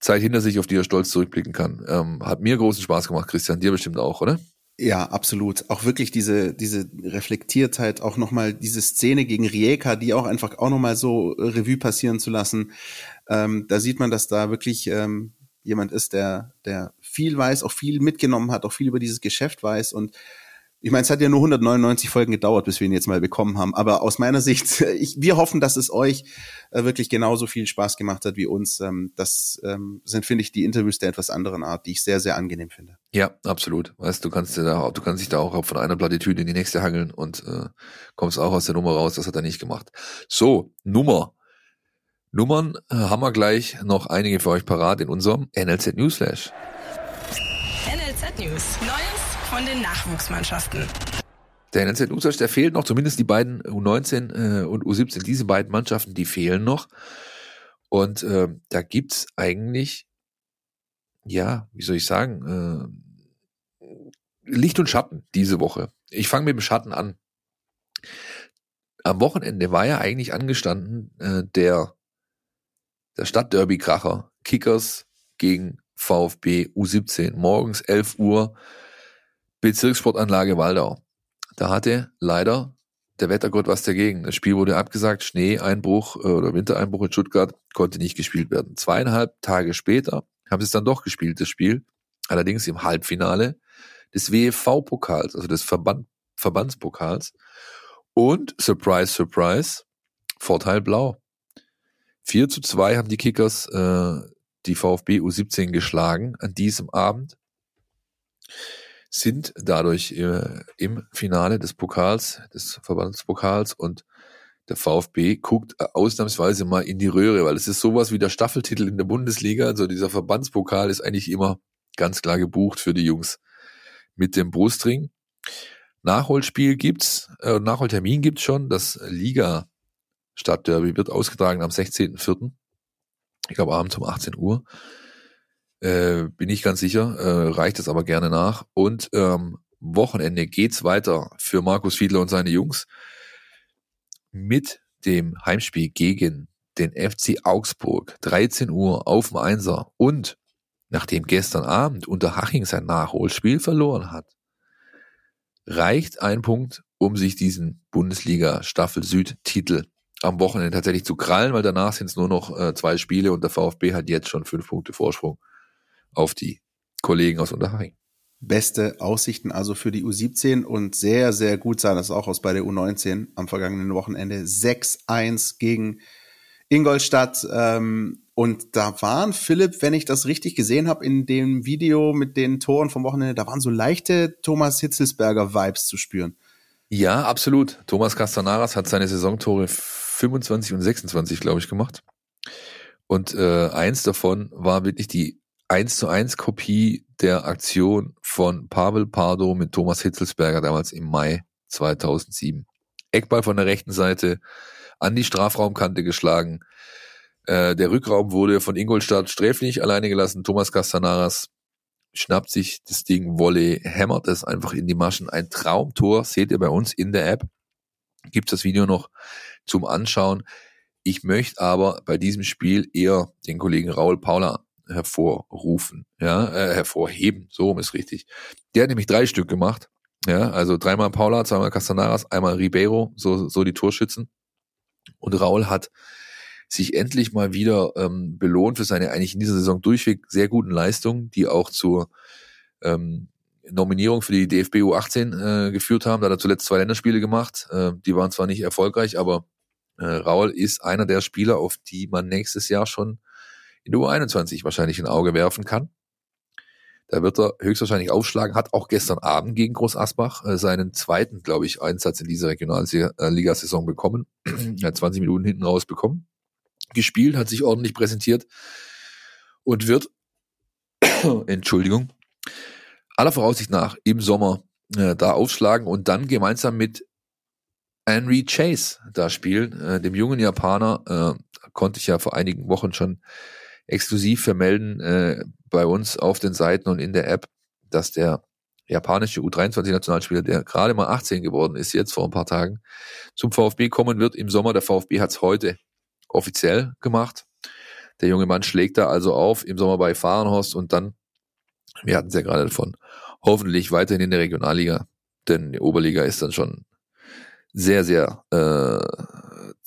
Zeit hinter sich, auf die er stolz zurückblicken kann. Ähm, hat mir großen Spaß gemacht, Christian, dir bestimmt auch, oder? Ja, absolut. Auch wirklich diese, diese Reflektiertheit, auch nochmal diese Szene gegen Rijeka, die auch einfach auch nochmal so Revue passieren zu lassen. Ähm, da sieht man, dass da wirklich ähm, jemand ist, der, der viel weiß, auch viel mitgenommen hat, auch viel über dieses Geschäft weiß und ich meine, es hat ja nur 199 Folgen gedauert, bis wir ihn jetzt mal bekommen haben. Aber aus meiner Sicht, ich, wir hoffen, dass es euch äh, wirklich genauso viel Spaß gemacht hat wie uns. Ähm, das ähm, sind, finde ich, die Interviews der etwas anderen Art, die ich sehr, sehr angenehm finde. Ja, absolut. Weißt du, kannst dir da, du kannst dich da auch von einer Plattitüde in die nächste hangeln und äh, kommst auch aus der Nummer raus. Das hat er nicht gemacht. So, Nummer. Nummern äh, haben wir gleich noch einige für euch parat in unserem NLZ Newsflash. NLZ News. Von den Nachwuchsmannschaften. Der NLZ Newsflash, der fehlt noch, zumindest die beiden U19 äh, und U17. Diese beiden Mannschaften, die fehlen noch. Und äh, da gibt's eigentlich, ja, wie soll ich sagen, äh, Licht und Schatten diese Woche. Ich fange mit dem Schatten an. Am Wochenende war ja eigentlich angestanden äh, der der Stadtderby-Kracher. Kickers gegen VfB U17. Morgens 11 Uhr Bezirkssportanlage Waldau. Da hatte leider der Wettergott was dagegen. Das Spiel wurde abgesagt, Schneeeinbruch äh, oder Wintereinbruch in Stuttgart konnte nicht gespielt werden. Zweieinhalb Tage später haben sie es dann doch gespielt, das Spiel. Allerdings im Halbfinale des WFV-Pokals, also des Verband, Verbandspokals. Und, surprise, surprise, Vorteil blau. 4 zu 2 haben die Kickers äh, die VfB U17 geschlagen an diesem Abend, sind dadurch äh, im Finale des Pokals, des Verbandspokals und der VfB guckt äh, ausnahmsweise mal in die Röhre, weil es ist sowas wie der Staffeltitel in der Bundesliga. Also dieser Verbandspokal ist eigentlich immer ganz klar gebucht für die Jungs mit dem Brustring. Nachholspiel gibt's, äh, Nachholtermin gibt's schon. Das Liga Stadtderby wird ausgetragen am 16.04. Ich glaube abends um 18 Uhr. Äh, bin ich ganz sicher, äh, reicht es aber gerne nach. Und ähm, Wochenende geht's weiter für Markus Fiedler und seine Jungs mit dem Heimspiel gegen den FC Augsburg. 13 Uhr auf dem Einser. Und nachdem gestern Abend unter Haching sein Nachholspiel verloren hat, reicht ein Punkt, um sich diesen Bundesliga Staffel Süd Titel am Wochenende tatsächlich zu krallen, weil danach sind es nur noch äh, zwei Spiele und der VfB hat jetzt schon fünf Punkte Vorsprung auf die Kollegen aus Unterhaching. Beste Aussichten also für die U17 und sehr, sehr gut sah das auch aus bei der U19 am vergangenen Wochenende. 6-1 gegen Ingolstadt. Ähm, und da waren, Philipp, wenn ich das richtig gesehen habe, in dem Video mit den Toren vom Wochenende, da waren so leichte Thomas Hitzelsberger Vibes zu spüren. Ja, absolut. Thomas Castanaras hat seine Saisontore 25 und 26, glaube ich, gemacht. Und äh, eins davon war wirklich die 1 zu 1 Kopie der Aktion von Pavel Pardo mit Thomas Hitzelsberger damals im Mai 2007. Eckball von der rechten Seite an die Strafraumkante geschlagen. Äh, der Rückraum wurde von Ingolstadt sträflich alleine gelassen. Thomas Castanaras schnappt sich das Ding Volley, hämmert es einfach in die Maschen. Ein Traumtor, seht ihr bei uns in der App. Gibt das Video noch zum Anschauen. Ich möchte aber bei diesem Spiel eher den Kollegen Raul Paula hervorrufen, ja, äh, hervorheben, so rum ist richtig. Der hat nämlich drei Stück gemacht, ja, also dreimal Paula, zweimal Castanaras, einmal Ribeiro, so, so die Torschützen. Und Raul hat sich endlich mal wieder ähm, belohnt für seine eigentlich in dieser Saison durchweg sehr guten Leistungen, die auch zur ähm, Nominierung für die DFB U18 äh, geführt haben. Da hat er zuletzt zwei Länderspiele gemacht. Äh, die waren zwar nicht erfolgreich, aber äh, Raul ist einer der Spieler, auf die man nächstes Jahr schon in der U21 wahrscheinlich ein Auge werfen kann. Da wird er höchstwahrscheinlich aufschlagen, hat auch gestern Abend gegen Groß Asbach äh, seinen zweiten, glaube ich, Einsatz in dieser Regionalligasaison bekommen. er hat 20 Minuten hinten raus bekommen. Gespielt, hat sich ordentlich präsentiert und wird, Entschuldigung, aller Voraussicht nach im Sommer äh, da aufschlagen und dann gemeinsam mit Henry Chase da spielen, äh, dem jungen Japaner, äh, konnte ich ja vor einigen Wochen schon exklusiv vermelden äh, bei uns auf den Seiten und in der App, dass der japanische U23-Nationalspieler, der gerade mal 18 geworden ist, jetzt vor ein paar Tagen, zum VfB kommen wird im Sommer. Der VfB hat es heute offiziell gemacht. Der junge Mann schlägt da also auf im Sommer bei Fahrenhorst und dann, wir hatten es ja gerade davon, hoffentlich weiterhin in der Regionalliga, denn die Oberliga ist dann schon sehr, sehr äh,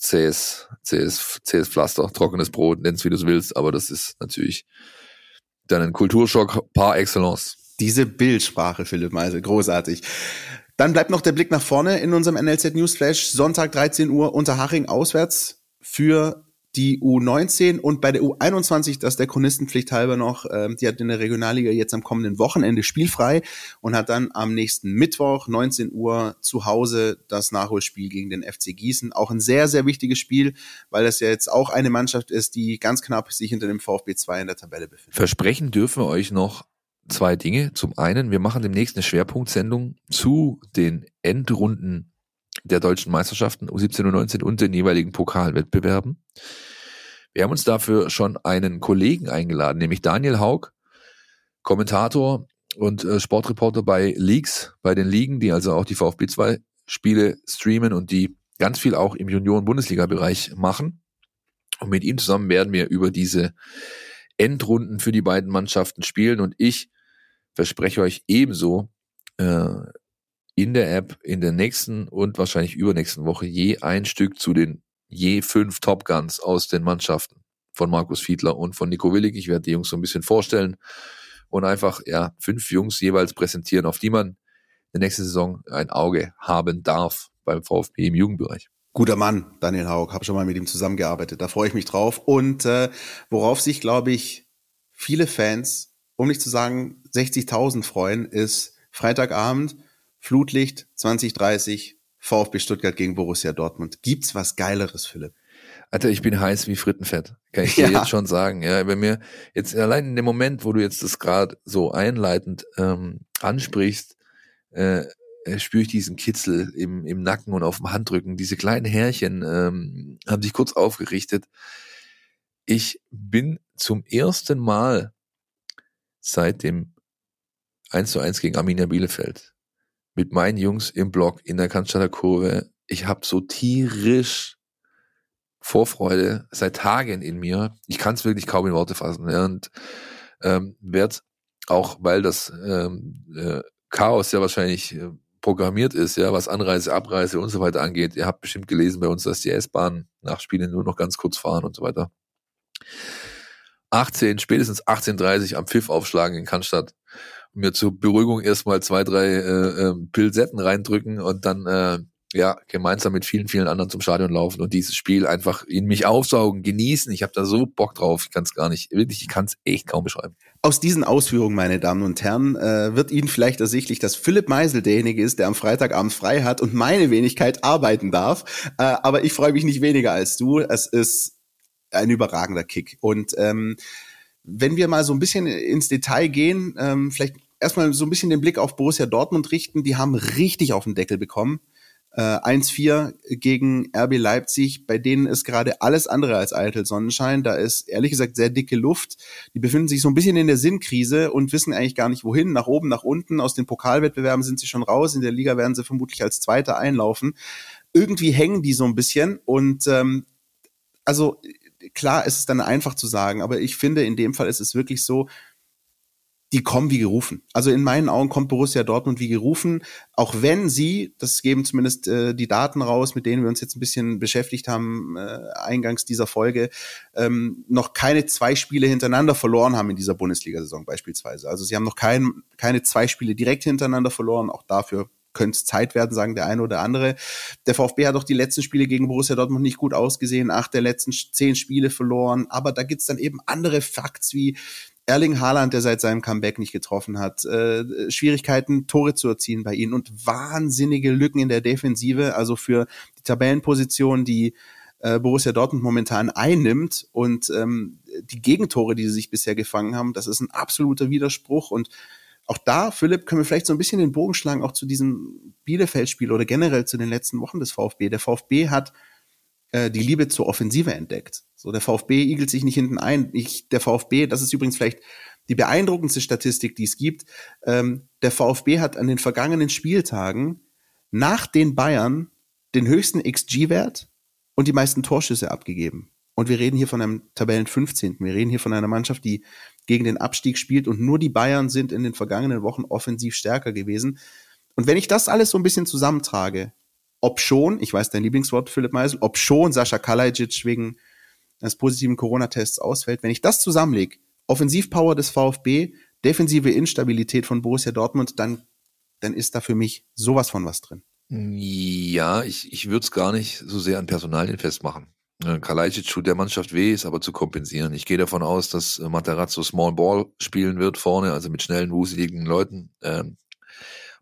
zähes, zähes, zähes Pflaster, trockenes Brot, nenn's wie du es willst, aber das ist natürlich dann ein Kulturschock par excellence. Diese Bildsprache, Philipp Meisel, großartig. Dann bleibt noch der Blick nach vorne in unserem NLZ Newsflash. Sonntag 13 Uhr unter Haching auswärts für die U19 und bei der U21, das der Chronistenpflicht halber noch, ähm, die hat in der Regionalliga jetzt am kommenden Wochenende spielfrei und hat dann am nächsten Mittwoch 19 Uhr zu Hause das Nachholspiel gegen den FC Gießen. Auch ein sehr, sehr wichtiges Spiel, weil das ja jetzt auch eine Mannschaft ist, die ganz knapp sich hinter dem VfB 2 in der Tabelle befindet. Versprechen dürfen wir euch noch zwei Dinge. Zum einen, wir machen demnächst eine Schwerpunktsendung zu den Endrunden der deutschen Meisterschaften U17 und 19 und den jeweiligen Pokalwettbewerben. Wir haben uns dafür schon einen Kollegen eingeladen, nämlich Daniel Haug, Kommentator und äh, Sportreporter bei Leagues, bei den Ligen, die also auch die VfB 2 Spiele streamen und die ganz viel auch im Junioren-Bundesliga-Bereich machen. Und mit ihm zusammen werden wir über diese Endrunden für die beiden Mannschaften spielen und ich verspreche euch ebenso äh, in der App in der nächsten und wahrscheinlich übernächsten Woche je ein Stück zu den je fünf Top Guns aus den Mannschaften von Markus Fiedler und von Nico Willig. Ich werde die Jungs so ein bisschen vorstellen und einfach ja fünf Jungs jeweils präsentieren, auf die man in der nächsten Saison ein Auge haben darf beim VfB im Jugendbereich. Guter Mann, Daniel Haug, habe schon mal mit ihm zusammengearbeitet. Da freue ich mich drauf. Und äh, worauf sich, glaube ich, viele Fans, um nicht zu sagen 60.000 freuen, ist Freitagabend Flutlicht 2030 VfB Stuttgart gegen Borussia Dortmund. Gibt's was Geileres, Philipp? Alter, ich bin heiß wie Frittenfett. Kann ich dir ja. jetzt schon sagen. Ja, wenn mir jetzt allein in dem Moment, wo du jetzt das gerade so einleitend ähm, ansprichst, äh, äh, spüre ich diesen Kitzel im, im Nacken und auf dem Handrücken. Diese kleinen Härchen ähm, haben sich kurz aufgerichtet. Ich bin zum ersten Mal seit dem 1 zu 1 gegen Arminia Bielefeld mit meinen Jungs im Block in der Cannstatter Kurve. Ich habe so tierisch Vorfreude seit Tagen in mir. Ich kann es wirklich kaum in Worte fassen. Ja, und ähm, werde auch, weil das ähm, äh, Chaos ja wahrscheinlich äh, programmiert ist, ja, was Anreise, Abreise und so weiter angeht. Ihr habt bestimmt gelesen bei uns, dass die S-Bahn nach Spielen nur noch ganz kurz fahren und so weiter. 18, spätestens 18.30 am Pfiff aufschlagen in Cannstatt mir zur Beruhigung erstmal zwei, drei äh, äh, Pilsetten reindrücken und dann äh, ja gemeinsam mit vielen, vielen anderen zum Stadion laufen und dieses Spiel einfach in mich aufsaugen, genießen. Ich habe da so Bock drauf. Ich kann es gar nicht, wirklich, ich kann es echt kaum beschreiben. Aus diesen Ausführungen, meine Damen und Herren, äh, wird Ihnen vielleicht ersichtlich, dass Philipp Meisel derjenige ist, der am Freitagabend frei hat und meine Wenigkeit arbeiten darf. Äh, aber ich freue mich nicht weniger als du. Es ist ein überragender Kick. Und ähm, wenn wir mal so ein bisschen ins Detail gehen, ähm, vielleicht erstmal so ein bisschen den Blick auf Borussia Dortmund richten. Die haben richtig auf den Deckel bekommen. Äh, 1-4 gegen RB Leipzig, bei denen ist gerade alles andere als eitel Sonnenschein. Da ist ehrlich gesagt sehr dicke Luft. Die befinden sich so ein bisschen in der Sinnkrise und wissen eigentlich gar nicht wohin. Nach oben, nach unten. Aus den Pokalwettbewerben sind sie schon raus. In der Liga werden sie vermutlich als Zweiter einlaufen. Irgendwie hängen die so ein bisschen und ähm, also klar ist es dann einfach zu sagen, aber ich finde, in dem Fall ist es wirklich so, die kommen wie gerufen. Also in meinen Augen kommt Borussia Dortmund wie gerufen, auch wenn sie, das geben zumindest äh, die Daten raus, mit denen wir uns jetzt ein bisschen beschäftigt haben, äh, eingangs dieser Folge, ähm, noch keine zwei Spiele hintereinander verloren haben in dieser Bundesliga-Saison beispielsweise. Also sie haben noch kein, keine zwei Spiele direkt hintereinander verloren, auch dafür könnte es Zeit werden, sagen der eine oder andere. Der VfB hat auch die letzten Spiele gegen Borussia Dortmund nicht gut ausgesehen, acht der letzten zehn Spiele verloren, aber da gibt's dann eben andere Facts wie Erling Haaland, der seit seinem Comeback nicht getroffen hat, äh, Schwierigkeiten, Tore zu erzielen bei ihnen und wahnsinnige Lücken in der Defensive, also für die Tabellenposition, die äh, Borussia Dortmund momentan einnimmt und ähm, die Gegentore, die sie sich bisher gefangen haben, das ist ein absoluter Widerspruch und auch da, Philipp, können wir vielleicht so ein bisschen den Bogen schlagen, auch zu diesem Bielefeld-Spiel oder generell zu den letzten Wochen des VfB. Der VfB hat äh, die Liebe zur Offensive entdeckt. So, der VfB igelt sich nicht hinten ein. Ich, der VfB, das ist übrigens vielleicht die beeindruckendste Statistik, die es gibt. Ähm, der VfB hat an den vergangenen Spieltagen nach den Bayern den höchsten XG-Wert und die meisten Torschüsse abgegeben. Und wir reden hier von einem Tabellen 15. Wir reden hier von einer Mannschaft, die gegen den Abstieg spielt und nur die Bayern sind in den vergangenen Wochen offensiv stärker gewesen. Und wenn ich das alles so ein bisschen zusammentrage, ob schon, ich weiß dein Lieblingswort, Philipp Meisel, ob schon Sascha Kalajic wegen eines positiven Corona-Tests ausfällt, wenn ich das zusammenlege, Offensivpower des VfB, defensive Instabilität von Borussia Dortmund, dann, dann ist da für mich sowas von was drin. Ja, ich, ich würde es gar nicht so sehr an Personalien festmachen. Äh, Kalajdzic tut der Mannschaft weh, ist aber zu kompensieren. Ich gehe davon aus, dass äh, Materazzo Small Ball spielen wird vorne, also mit schnellen, wuseligen Leuten. Ähm,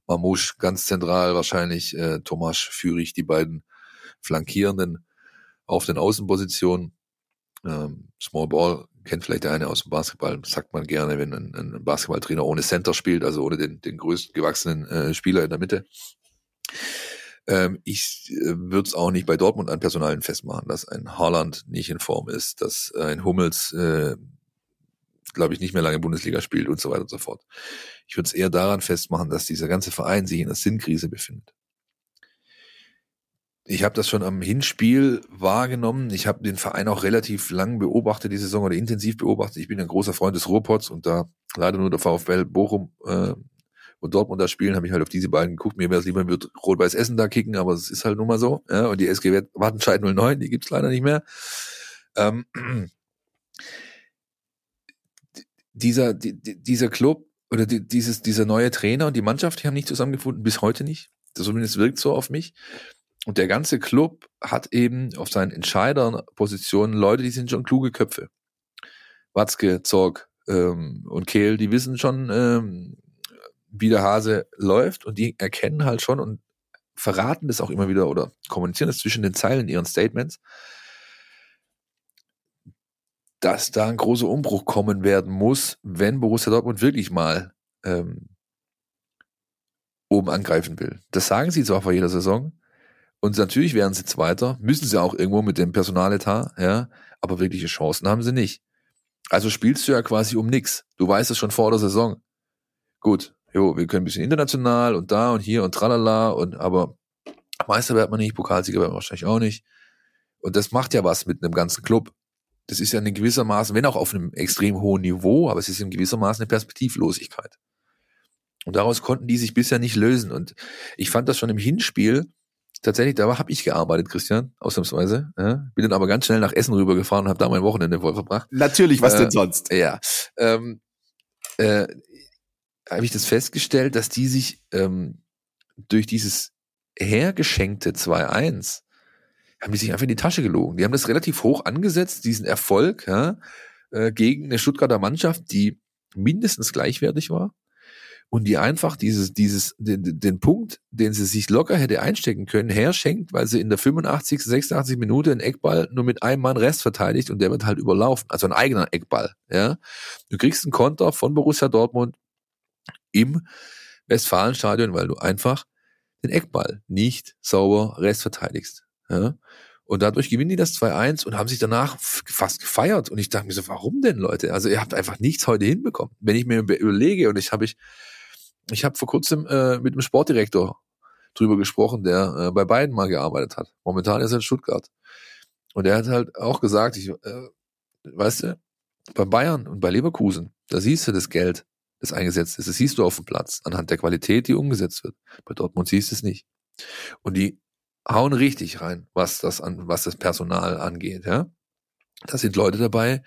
Mamouche ganz zentral wahrscheinlich, äh, Tomasz Führig, die beiden Flankierenden auf den Außenpositionen. Ähm, Small Ball kennt vielleicht der eine aus dem Basketball, sagt man gerne, wenn ein, ein Basketballtrainer ohne Center spielt, also ohne den, den größten gewachsenen äh, Spieler in der Mitte. Ähm, ich äh, würde es auch nicht bei Dortmund an Personalen festmachen, dass ein Haaland nicht in Form ist, dass ein Hummels, äh, glaube ich, nicht mehr lange Bundesliga spielt und so weiter und so fort. Ich würde es eher daran festmachen, dass dieser ganze Verein sich in einer Sinnkrise befindet. Ich habe das schon am Hinspiel wahrgenommen. Ich habe den Verein auch relativ lang beobachtet, die Saison oder intensiv beobachtet. Ich bin ein großer Freund des Ruhrpots und da leider nur der VfL Bochum äh, und Dortmund da spielen, habe ich halt auf diese beiden geguckt. Mir wäre es lieber, wird Rot-Weiß Essen da kicken, aber es ist halt nun mal so. Ja, und die SG Wattenscheid 09, die gibt's leider nicht mehr. Ähm, dieser, die, dieser Club oder die, dieses, dieser neue Trainer und die Mannschaft, die haben nicht zusammengefunden, bis heute nicht. Das zumindest wirkt so auf mich. Und der ganze Club hat eben auf seinen Entscheiderpositionen Leute, die sind schon kluge Köpfe. Watzke, Zorg ähm, und Kehl, die wissen schon, ähm, wie der Hase läuft und die erkennen halt schon und verraten das auch immer wieder oder kommunizieren das zwischen den Zeilen in ihren Statements, dass da ein großer Umbruch kommen werden muss, wenn Borussia Dortmund wirklich mal ähm, oben angreifen will. Das sagen sie zwar vor jeder Saison, und natürlich wären sie Zweiter, müssen sie auch irgendwo mit dem Personaletat, ja, aber wirkliche Chancen haben sie nicht. Also spielst du ja quasi um nix. Du weißt es schon vor der Saison. Gut, jo, wir können ein bisschen international und da und hier und tralala und aber Meister wird man nicht, Pokalsieger wird man wahrscheinlich auch nicht. Und das macht ja was mit einem ganzen Club. Das ist ja in gewissermaßen, wenn auch auf einem extrem hohen Niveau, aber es ist in gewissermaßen eine Perspektivlosigkeit. Und daraus konnten die sich bisher nicht lösen. Und ich fand das schon im Hinspiel, tatsächlich, da habe ich gearbeitet, Christian, ausnahmsweise. Ja. Bin dann aber ganz schnell nach Essen rübergefahren und habe da mein Wochenende voll verbracht. Natürlich, was äh, denn sonst? Ja. Ähm, äh, habe ich das festgestellt, dass die sich ähm, durch dieses hergeschenkte 2-1 haben die sich einfach in die Tasche gelogen. Die haben das relativ hoch angesetzt, diesen Erfolg ja, äh, gegen eine Stuttgarter Mannschaft, die mindestens gleichwertig war und die einfach dieses, dieses, den, den Punkt, den sie sich locker hätte einstecken können, herschenkt, weil sie in der 85, 86 Minute einen Eckball nur mit einem Mann Rest verteidigt und der wird halt überlaufen. Also ein eigener Eckball, ja. Du kriegst einen Konter von Borussia Dortmund im Westfalenstadion, weil du einfach den Eckball nicht sauber Rest verteidigst, ja. Und dadurch gewinnen die das 2-1 und haben sich danach fast gefeiert. Und ich dachte mir so, warum denn, Leute? Also ihr habt einfach nichts heute hinbekommen. Wenn ich mir überlege, und ich habe ich, ich habe vor kurzem äh, mit dem Sportdirektor drüber gesprochen, der äh, bei beiden mal gearbeitet hat. Momentan ist er in Stuttgart. Und er hat halt auch gesagt, ich, äh, weißt du, bei Bayern und bei Leverkusen, da siehst du das Geld, das eingesetzt ist. Das siehst du auf dem Platz, anhand der Qualität, die umgesetzt wird. Bei Dortmund siehst du es nicht. Und die hauen richtig rein, was das an, was das Personal angeht, ja. Da sind Leute dabei,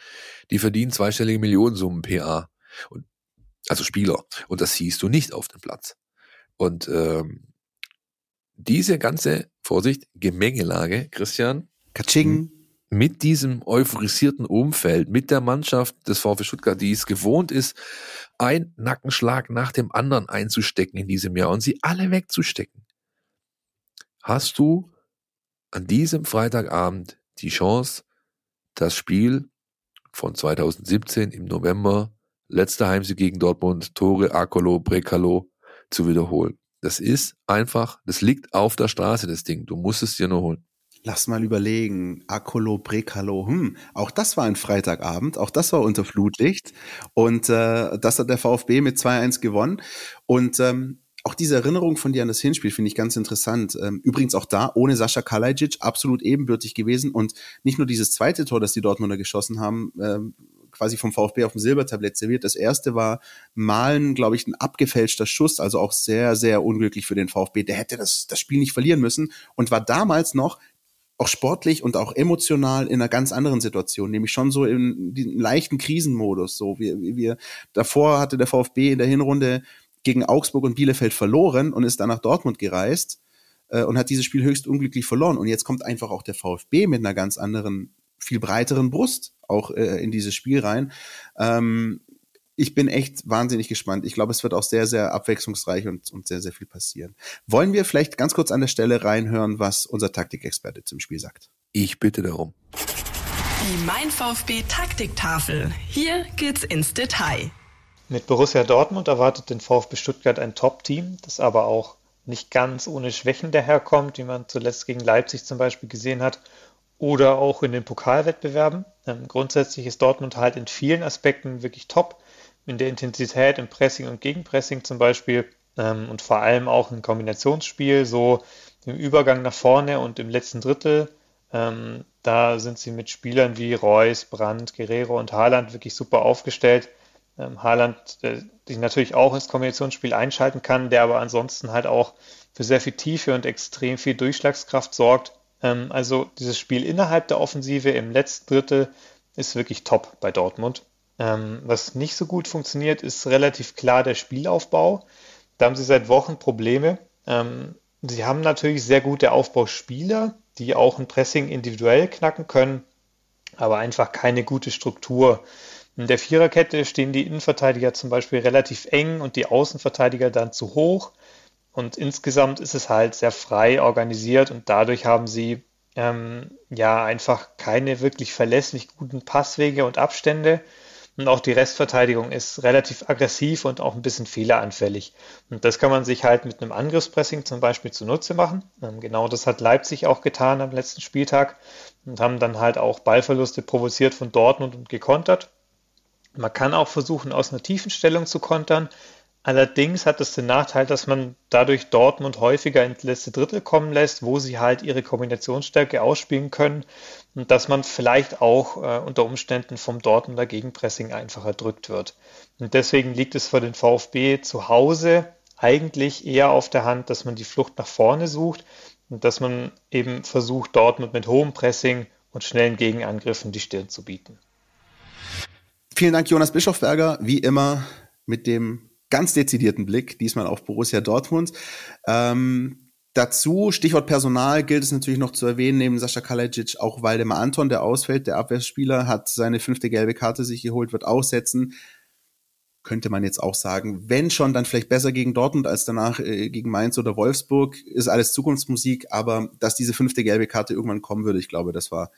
die verdienen zweistellige Millionensummen PA. Und also Spieler. Und das siehst du nicht auf dem Platz. Und ähm, diese ganze, Vorsicht, Gemengelage, Christian, Katsching. mit diesem euphorisierten Umfeld, mit der Mannschaft des VfB Stuttgart, die es gewohnt ist, ein Nackenschlag nach dem anderen einzustecken in diesem Jahr und sie alle wegzustecken, hast du an diesem Freitagabend die Chance, das Spiel von 2017 im November, letzter Heimsieg gegen Dortmund, Tore Akolo, Brekalo zu wiederholen. Das ist einfach, das liegt auf der Straße, das Ding. Du musst es dir nur holen. Lass mal überlegen. Akolo, Brekalo, hm, auch das war ein Freitagabend, auch das war unter Flutlicht. Und äh, das hat der VfB mit 2-1 gewonnen. Und ähm, auch diese Erinnerung von dir an das Hinspiel finde ich ganz interessant. Ähm, übrigens auch da, ohne Sascha Kalajic, absolut ebenbürtig gewesen. Und nicht nur dieses zweite Tor, das die Dortmunder geschossen haben, ähm, quasi vom VfB auf dem Silbertablett serviert. Das erste war Malen, glaube ich, ein abgefälschter Schuss, also auch sehr, sehr unglücklich für den VfB. Der hätte das, das Spiel nicht verlieren müssen und war damals noch auch sportlich und auch emotional in einer ganz anderen Situation, nämlich schon so in den leichten Krisenmodus. So wie, wie wir davor hatte der VfB in der Hinrunde gegen Augsburg und Bielefeld verloren und ist dann nach Dortmund gereist äh, und hat dieses Spiel höchst unglücklich verloren. Und jetzt kommt einfach auch der VfB mit einer ganz anderen, viel breiteren Brust auch äh, in dieses Spiel rein. Ähm, ich bin echt wahnsinnig gespannt. Ich glaube, es wird auch sehr, sehr abwechslungsreich und, und sehr, sehr viel passieren. Wollen wir vielleicht ganz kurz an der Stelle reinhören, was unser Taktikexperte zum Spiel sagt? Ich bitte darum. Die Mein VfB Taktiktafel. Hier geht's ins Detail. Mit Borussia Dortmund erwartet den VfB Stuttgart ein Top-Team, das aber auch nicht ganz ohne Schwächen daherkommt, wie man zuletzt gegen Leipzig zum Beispiel gesehen hat, oder auch in den Pokalwettbewerben. Ähm, grundsätzlich ist Dortmund halt in vielen Aspekten wirklich top in der Intensität im Pressing und Gegenpressing zum Beispiel ähm, und vor allem auch im Kombinationsspiel, so im Übergang nach vorne und im letzten Drittel. Ähm, da sind sie mit Spielern wie Reus, Brandt, Guerrero und Haaland wirklich super aufgestellt. Ähm, Haaland, der sich natürlich auch ins Kombinationsspiel einschalten kann, der aber ansonsten halt auch für sehr viel Tiefe und extrem viel Durchschlagskraft sorgt. Ähm, also dieses Spiel innerhalb der Offensive im letzten Drittel ist wirklich top bei Dortmund. Ähm, was nicht so gut funktioniert, ist relativ klar der Spielaufbau. Da haben sie seit Wochen Probleme. Ähm, sie haben natürlich sehr gute Aufbauspieler, die auch ein Pressing individuell knacken können, aber einfach keine gute Struktur. In der Viererkette stehen die Innenverteidiger zum Beispiel relativ eng und die Außenverteidiger dann zu hoch. Und insgesamt ist es halt sehr frei organisiert und dadurch haben sie ähm, ja einfach keine wirklich verlässlich guten Passwege und Abstände. Und auch die Restverteidigung ist relativ aggressiv und auch ein bisschen fehleranfällig. Und das kann man sich halt mit einem Angriffspressing zum Beispiel zunutze machen. Ähm, genau das hat Leipzig auch getan am letzten Spieltag und haben dann halt auch Ballverluste provoziert von Dortmund und gekontert. Man kann auch versuchen, aus einer tiefen Stellung zu kontern. Allerdings hat es den Nachteil, dass man dadurch Dortmund häufiger ins letzte Drittel kommen lässt, wo sie halt ihre Kombinationsstärke ausspielen können und dass man vielleicht auch äh, unter Umständen vom Dortmunder Gegenpressing einfach erdrückt wird. Und deswegen liegt es für den VfB zu Hause eigentlich eher auf der Hand, dass man die Flucht nach vorne sucht und dass man eben versucht, Dortmund mit hohem Pressing und schnellen Gegenangriffen die Stirn zu bieten. Vielen Dank, Jonas Bischofberger, wie immer mit dem ganz dezidierten Blick, diesmal auf Borussia Dortmund. Ähm, dazu, Stichwort Personal, gilt es natürlich noch zu erwähnen, neben Sascha Kalajic auch Waldemar Anton, der ausfällt, der Abwehrspieler, hat seine fünfte gelbe Karte sich geholt, wird aussetzen. Könnte man jetzt auch sagen, wenn schon, dann vielleicht besser gegen Dortmund als danach äh, gegen Mainz oder Wolfsburg, ist alles Zukunftsmusik, aber dass diese fünfte gelbe Karte irgendwann kommen würde, ich glaube, das war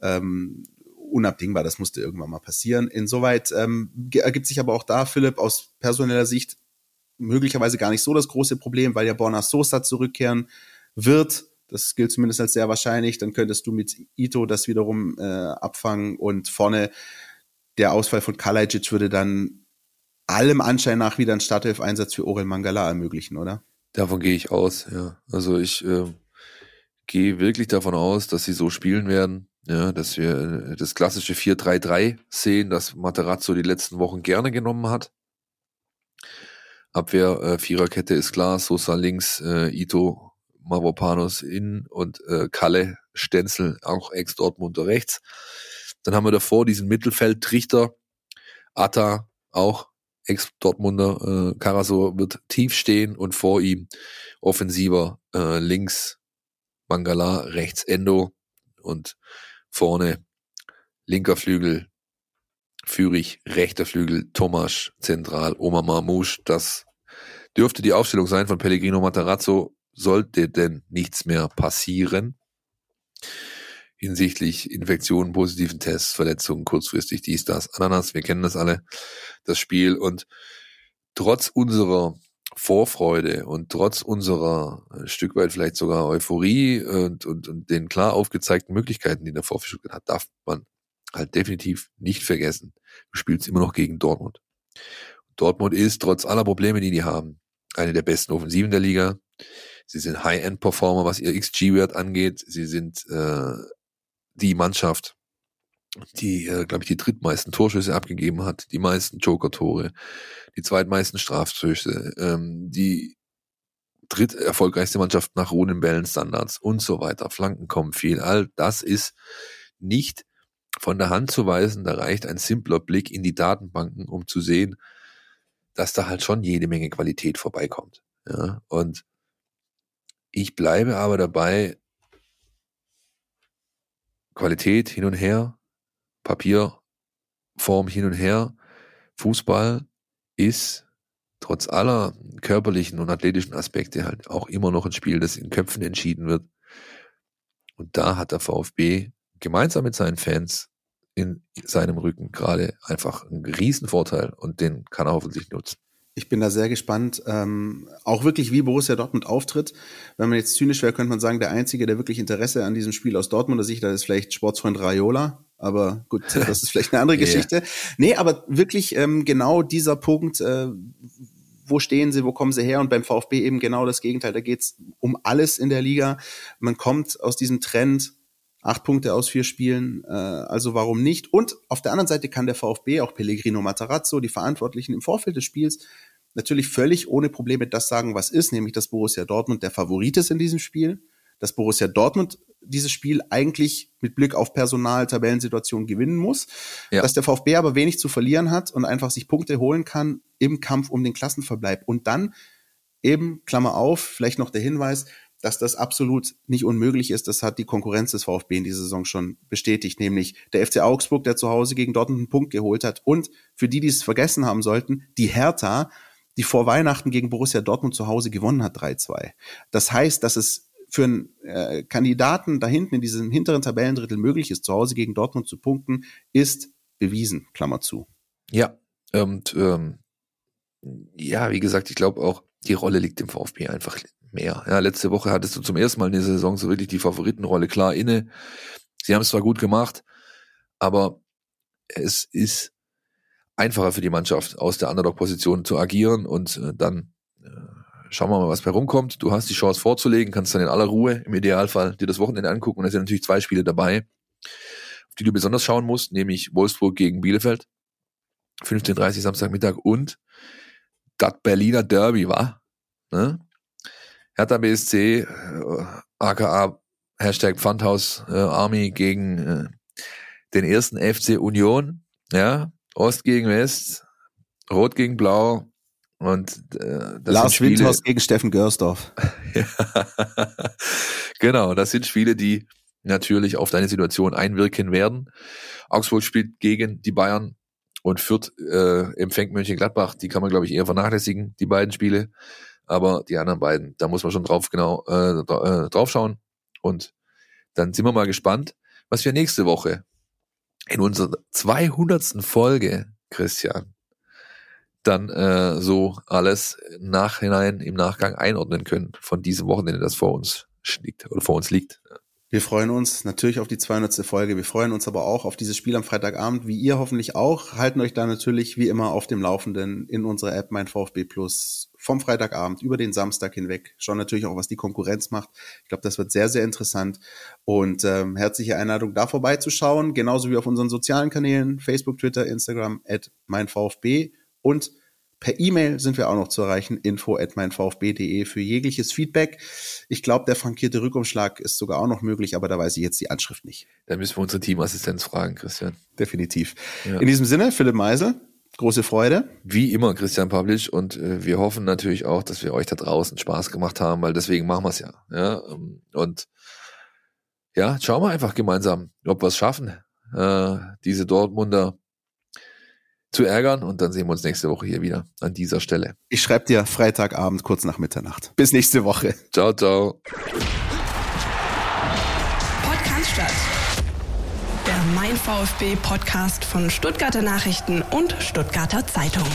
ähm, unabdingbar. Das musste irgendwann mal passieren. Insoweit ähm, ergibt sich aber auch da, Philipp, aus personeller Sicht möglicherweise gar nicht so das große Problem, weil ja Borna Sosa zurückkehren wird. Das gilt zumindest als sehr wahrscheinlich. Dann könntest du mit Ito das wiederum äh, abfangen und vorne der Ausfall von Kalajic würde dann allem Anschein nach wieder einen Startelf-Einsatz für Orel Mangala ermöglichen, oder? Davon gehe ich aus, ja. Also ich äh, gehe wirklich davon aus, dass sie so spielen werden. Ja, dass wir äh, das klassische 4-3-3 sehen, das Materazzo die letzten Wochen gerne genommen hat. Abwehr, äh, Viererkette ist klar, Sosa links, äh, Ito, Mavropanos in und äh, Kalle, Stenzel, auch Ex-Dortmunder rechts. Dann haben wir davor diesen Mittelfeldtrichter, Atta auch Ex-Dortmunder äh, Karasor wird tief stehen und vor ihm offensiver äh, links Mangala, rechts Endo und vorne linker Flügel Fürich, rechter Flügel Tomasch, zentral Oma Marmouche. Das dürfte die Aufstellung sein von Pellegrino Matarazzo. Sollte denn nichts mehr passieren hinsichtlich Infektionen, positiven Tests, Verletzungen, kurzfristig dies, das, Ananas, wir kennen das alle, das Spiel und trotz unserer Vorfreude und trotz unserer ein äh, Stück weit vielleicht sogar Euphorie und, und, und den klar aufgezeigten Möglichkeiten, die der VfB hat, darf man halt definitiv nicht vergessen. Du spielst immer noch gegen Dortmund. Dortmund ist trotz aller Probleme, die die haben, eine der besten Offensiven der Liga. Sie sind High-End-Performer, was ihr XG-Wert angeht. Sie sind äh, die Mannschaft, die, äh, glaube ich, die drittmeisten Torschüsse abgegeben hat, die meisten Joker-Tore, die zweitmeisten Strafschüsse, ähm, die dritt erfolgreichste Mannschaft nach Runenbällen Standards und so weiter. Flanken kommen viel. All das ist nicht von der Hand zu weisen. Da reicht ein simpler Blick in die Datenbanken, um zu sehen, dass da halt schon jede Menge Qualität vorbeikommt. Ja, und ich bleibe aber dabei, Qualität hin und her, Papierform hin und her. Fußball ist trotz aller körperlichen und athletischen Aspekte halt auch immer noch ein Spiel, das in Köpfen entschieden wird. Und da hat der VfB gemeinsam mit seinen Fans in seinem Rücken gerade einfach einen Riesenvorteil und den kann er hoffentlich nutzen. Ich bin da sehr gespannt, ähm, auch wirklich wie Borussia Dortmund auftritt. Wenn man jetzt zynisch wäre, könnte man sagen, der Einzige, der wirklich Interesse an diesem Spiel aus Dortmunder Sicht hat, ist vielleicht Sportsfreund Raiola. Aber gut, das ist vielleicht eine andere Geschichte. yeah. Nee, aber wirklich ähm, genau dieser Punkt, äh, wo stehen sie, wo kommen sie her? Und beim VfB eben genau das Gegenteil. Da geht's um alles in der Liga. Man kommt aus diesem Trend, acht Punkte aus vier Spielen, äh, also warum nicht? Und auf der anderen Seite kann der VfB, auch Pellegrino Matarazzo, die Verantwortlichen im Vorfeld des Spiels, natürlich völlig ohne Probleme das sagen, was ist, nämlich dass Borussia Dortmund der Favorit ist in diesem Spiel, dass Borussia Dortmund dieses Spiel eigentlich mit Blick auf Personal, Tabellensituation gewinnen muss, ja. dass der VfB aber wenig zu verlieren hat und einfach sich Punkte holen kann im Kampf um den Klassenverbleib. Und dann eben, Klammer auf, vielleicht noch der Hinweis, dass das absolut nicht unmöglich ist. Das hat die Konkurrenz des VfB in dieser Saison schon bestätigt, nämlich der FC Augsburg, der zu Hause gegen Dortmund einen Punkt geholt hat. Und für die, die es vergessen haben sollten, die Hertha, die vor Weihnachten gegen Borussia Dortmund zu Hause gewonnen hat 3-2. Das heißt, dass es für einen äh, Kandidaten da hinten in diesem hinteren Tabellendrittel möglich ist, zu Hause gegen Dortmund zu punkten, ist bewiesen, Klammer zu. Ja, und ähm, ja, wie gesagt, ich glaube auch, die Rolle liegt im VfB einfach mehr. Ja, letzte Woche hattest du zum ersten Mal in der Saison so wirklich die Favoritenrolle klar inne. Sie haben es zwar gut gemacht, aber es ist einfacher für die Mannschaft, aus der Underdog-Position zu agieren und äh, dann äh, schauen wir mal, was bei rumkommt. Du hast die Chance vorzulegen, kannst dann in aller Ruhe im Idealfall dir das Wochenende angucken und es sind natürlich zwei Spiele dabei, auf die du besonders schauen musst, nämlich Wolfsburg gegen Bielefeld, 15.30 Samstagmittag und das Berliner Derby, war. Ne? Hertha BSC, äh, aka Hashtag Pfandhaus äh, Army gegen äh, den ersten FC Union, ja, Ost gegen West, Rot gegen Blau und äh, das Lars Spiele, gegen Steffen Görsdorf. ja, genau, das sind Spiele, die natürlich auf deine Situation einwirken werden. Augsburg spielt gegen die Bayern und Fürth äh, empfängt Mönchengladbach. Die kann man, glaube ich, eher vernachlässigen, die beiden Spiele. Aber die anderen beiden, da muss man schon drauf genau äh, äh, drauf schauen. Und dann sind wir mal gespannt, was wir nächste Woche in unserer 200. Folge, Christian, dann äh, so alles nachhinein im Nachgang einordnen können von diesem Wochenende, das vor uns liegt oder vor uns liegt. Wir freuen uns natürlich auf die 200. Folge. Wir freuen uns aber auch auf dieses Spiel am Freitagabend, wie ihr hoffentlich auch. Halten euch da natürlich wie immer auf dem Laufenden in unserer App Mein VfB Plus vom Freitagabend über den Samstag hinweg. Schauen natürlich auch, was die Konkurrenz macht. Ich glaube, das wird sehr, sehr interessant. Und ähm, herzliche Einladung, da vorbeizuschauen. Genauso wie auf unseren sozialen Kanälen, Facebook, Twitter, Instagram, at mein VfB und Per E-Mail sind wir auch noch zu erreichen, info at meinvfb.de für jegliches Feedback. Ich glaube, der frankierte Rückumschlag ist sogar auch noch möglich, aber da weiß ich jetzt die Anschrift nicht. Da müssen wir unsere Teamassistenz fragen, Christian. Definitiv. Ja. In diesem Sinne, Philipp Meisel. Große Freude. Wie immer, Christian Pavlic. Und äh, wir hoffen natürlich auch, dass wir euch da draußen Spaß gemacht haben, weil deswegen machen wir es ja. ja. Ähm, und ja, schauen wir einfach gemeinsam, ob wir es schaffen, äh, diese Dortmunder zu ärgern. Und dann sehen wir uns nächste Woche hier wieder an dieser Stelle. Ich schreibe dir Freitagabend kurz nach Mitternacht. Bis nächste Woche. Ciao, ciao. Podcast statt. Der Mein VfB Podcast von Stuttgarter Nachrichten und Stuttgarter Zeitung.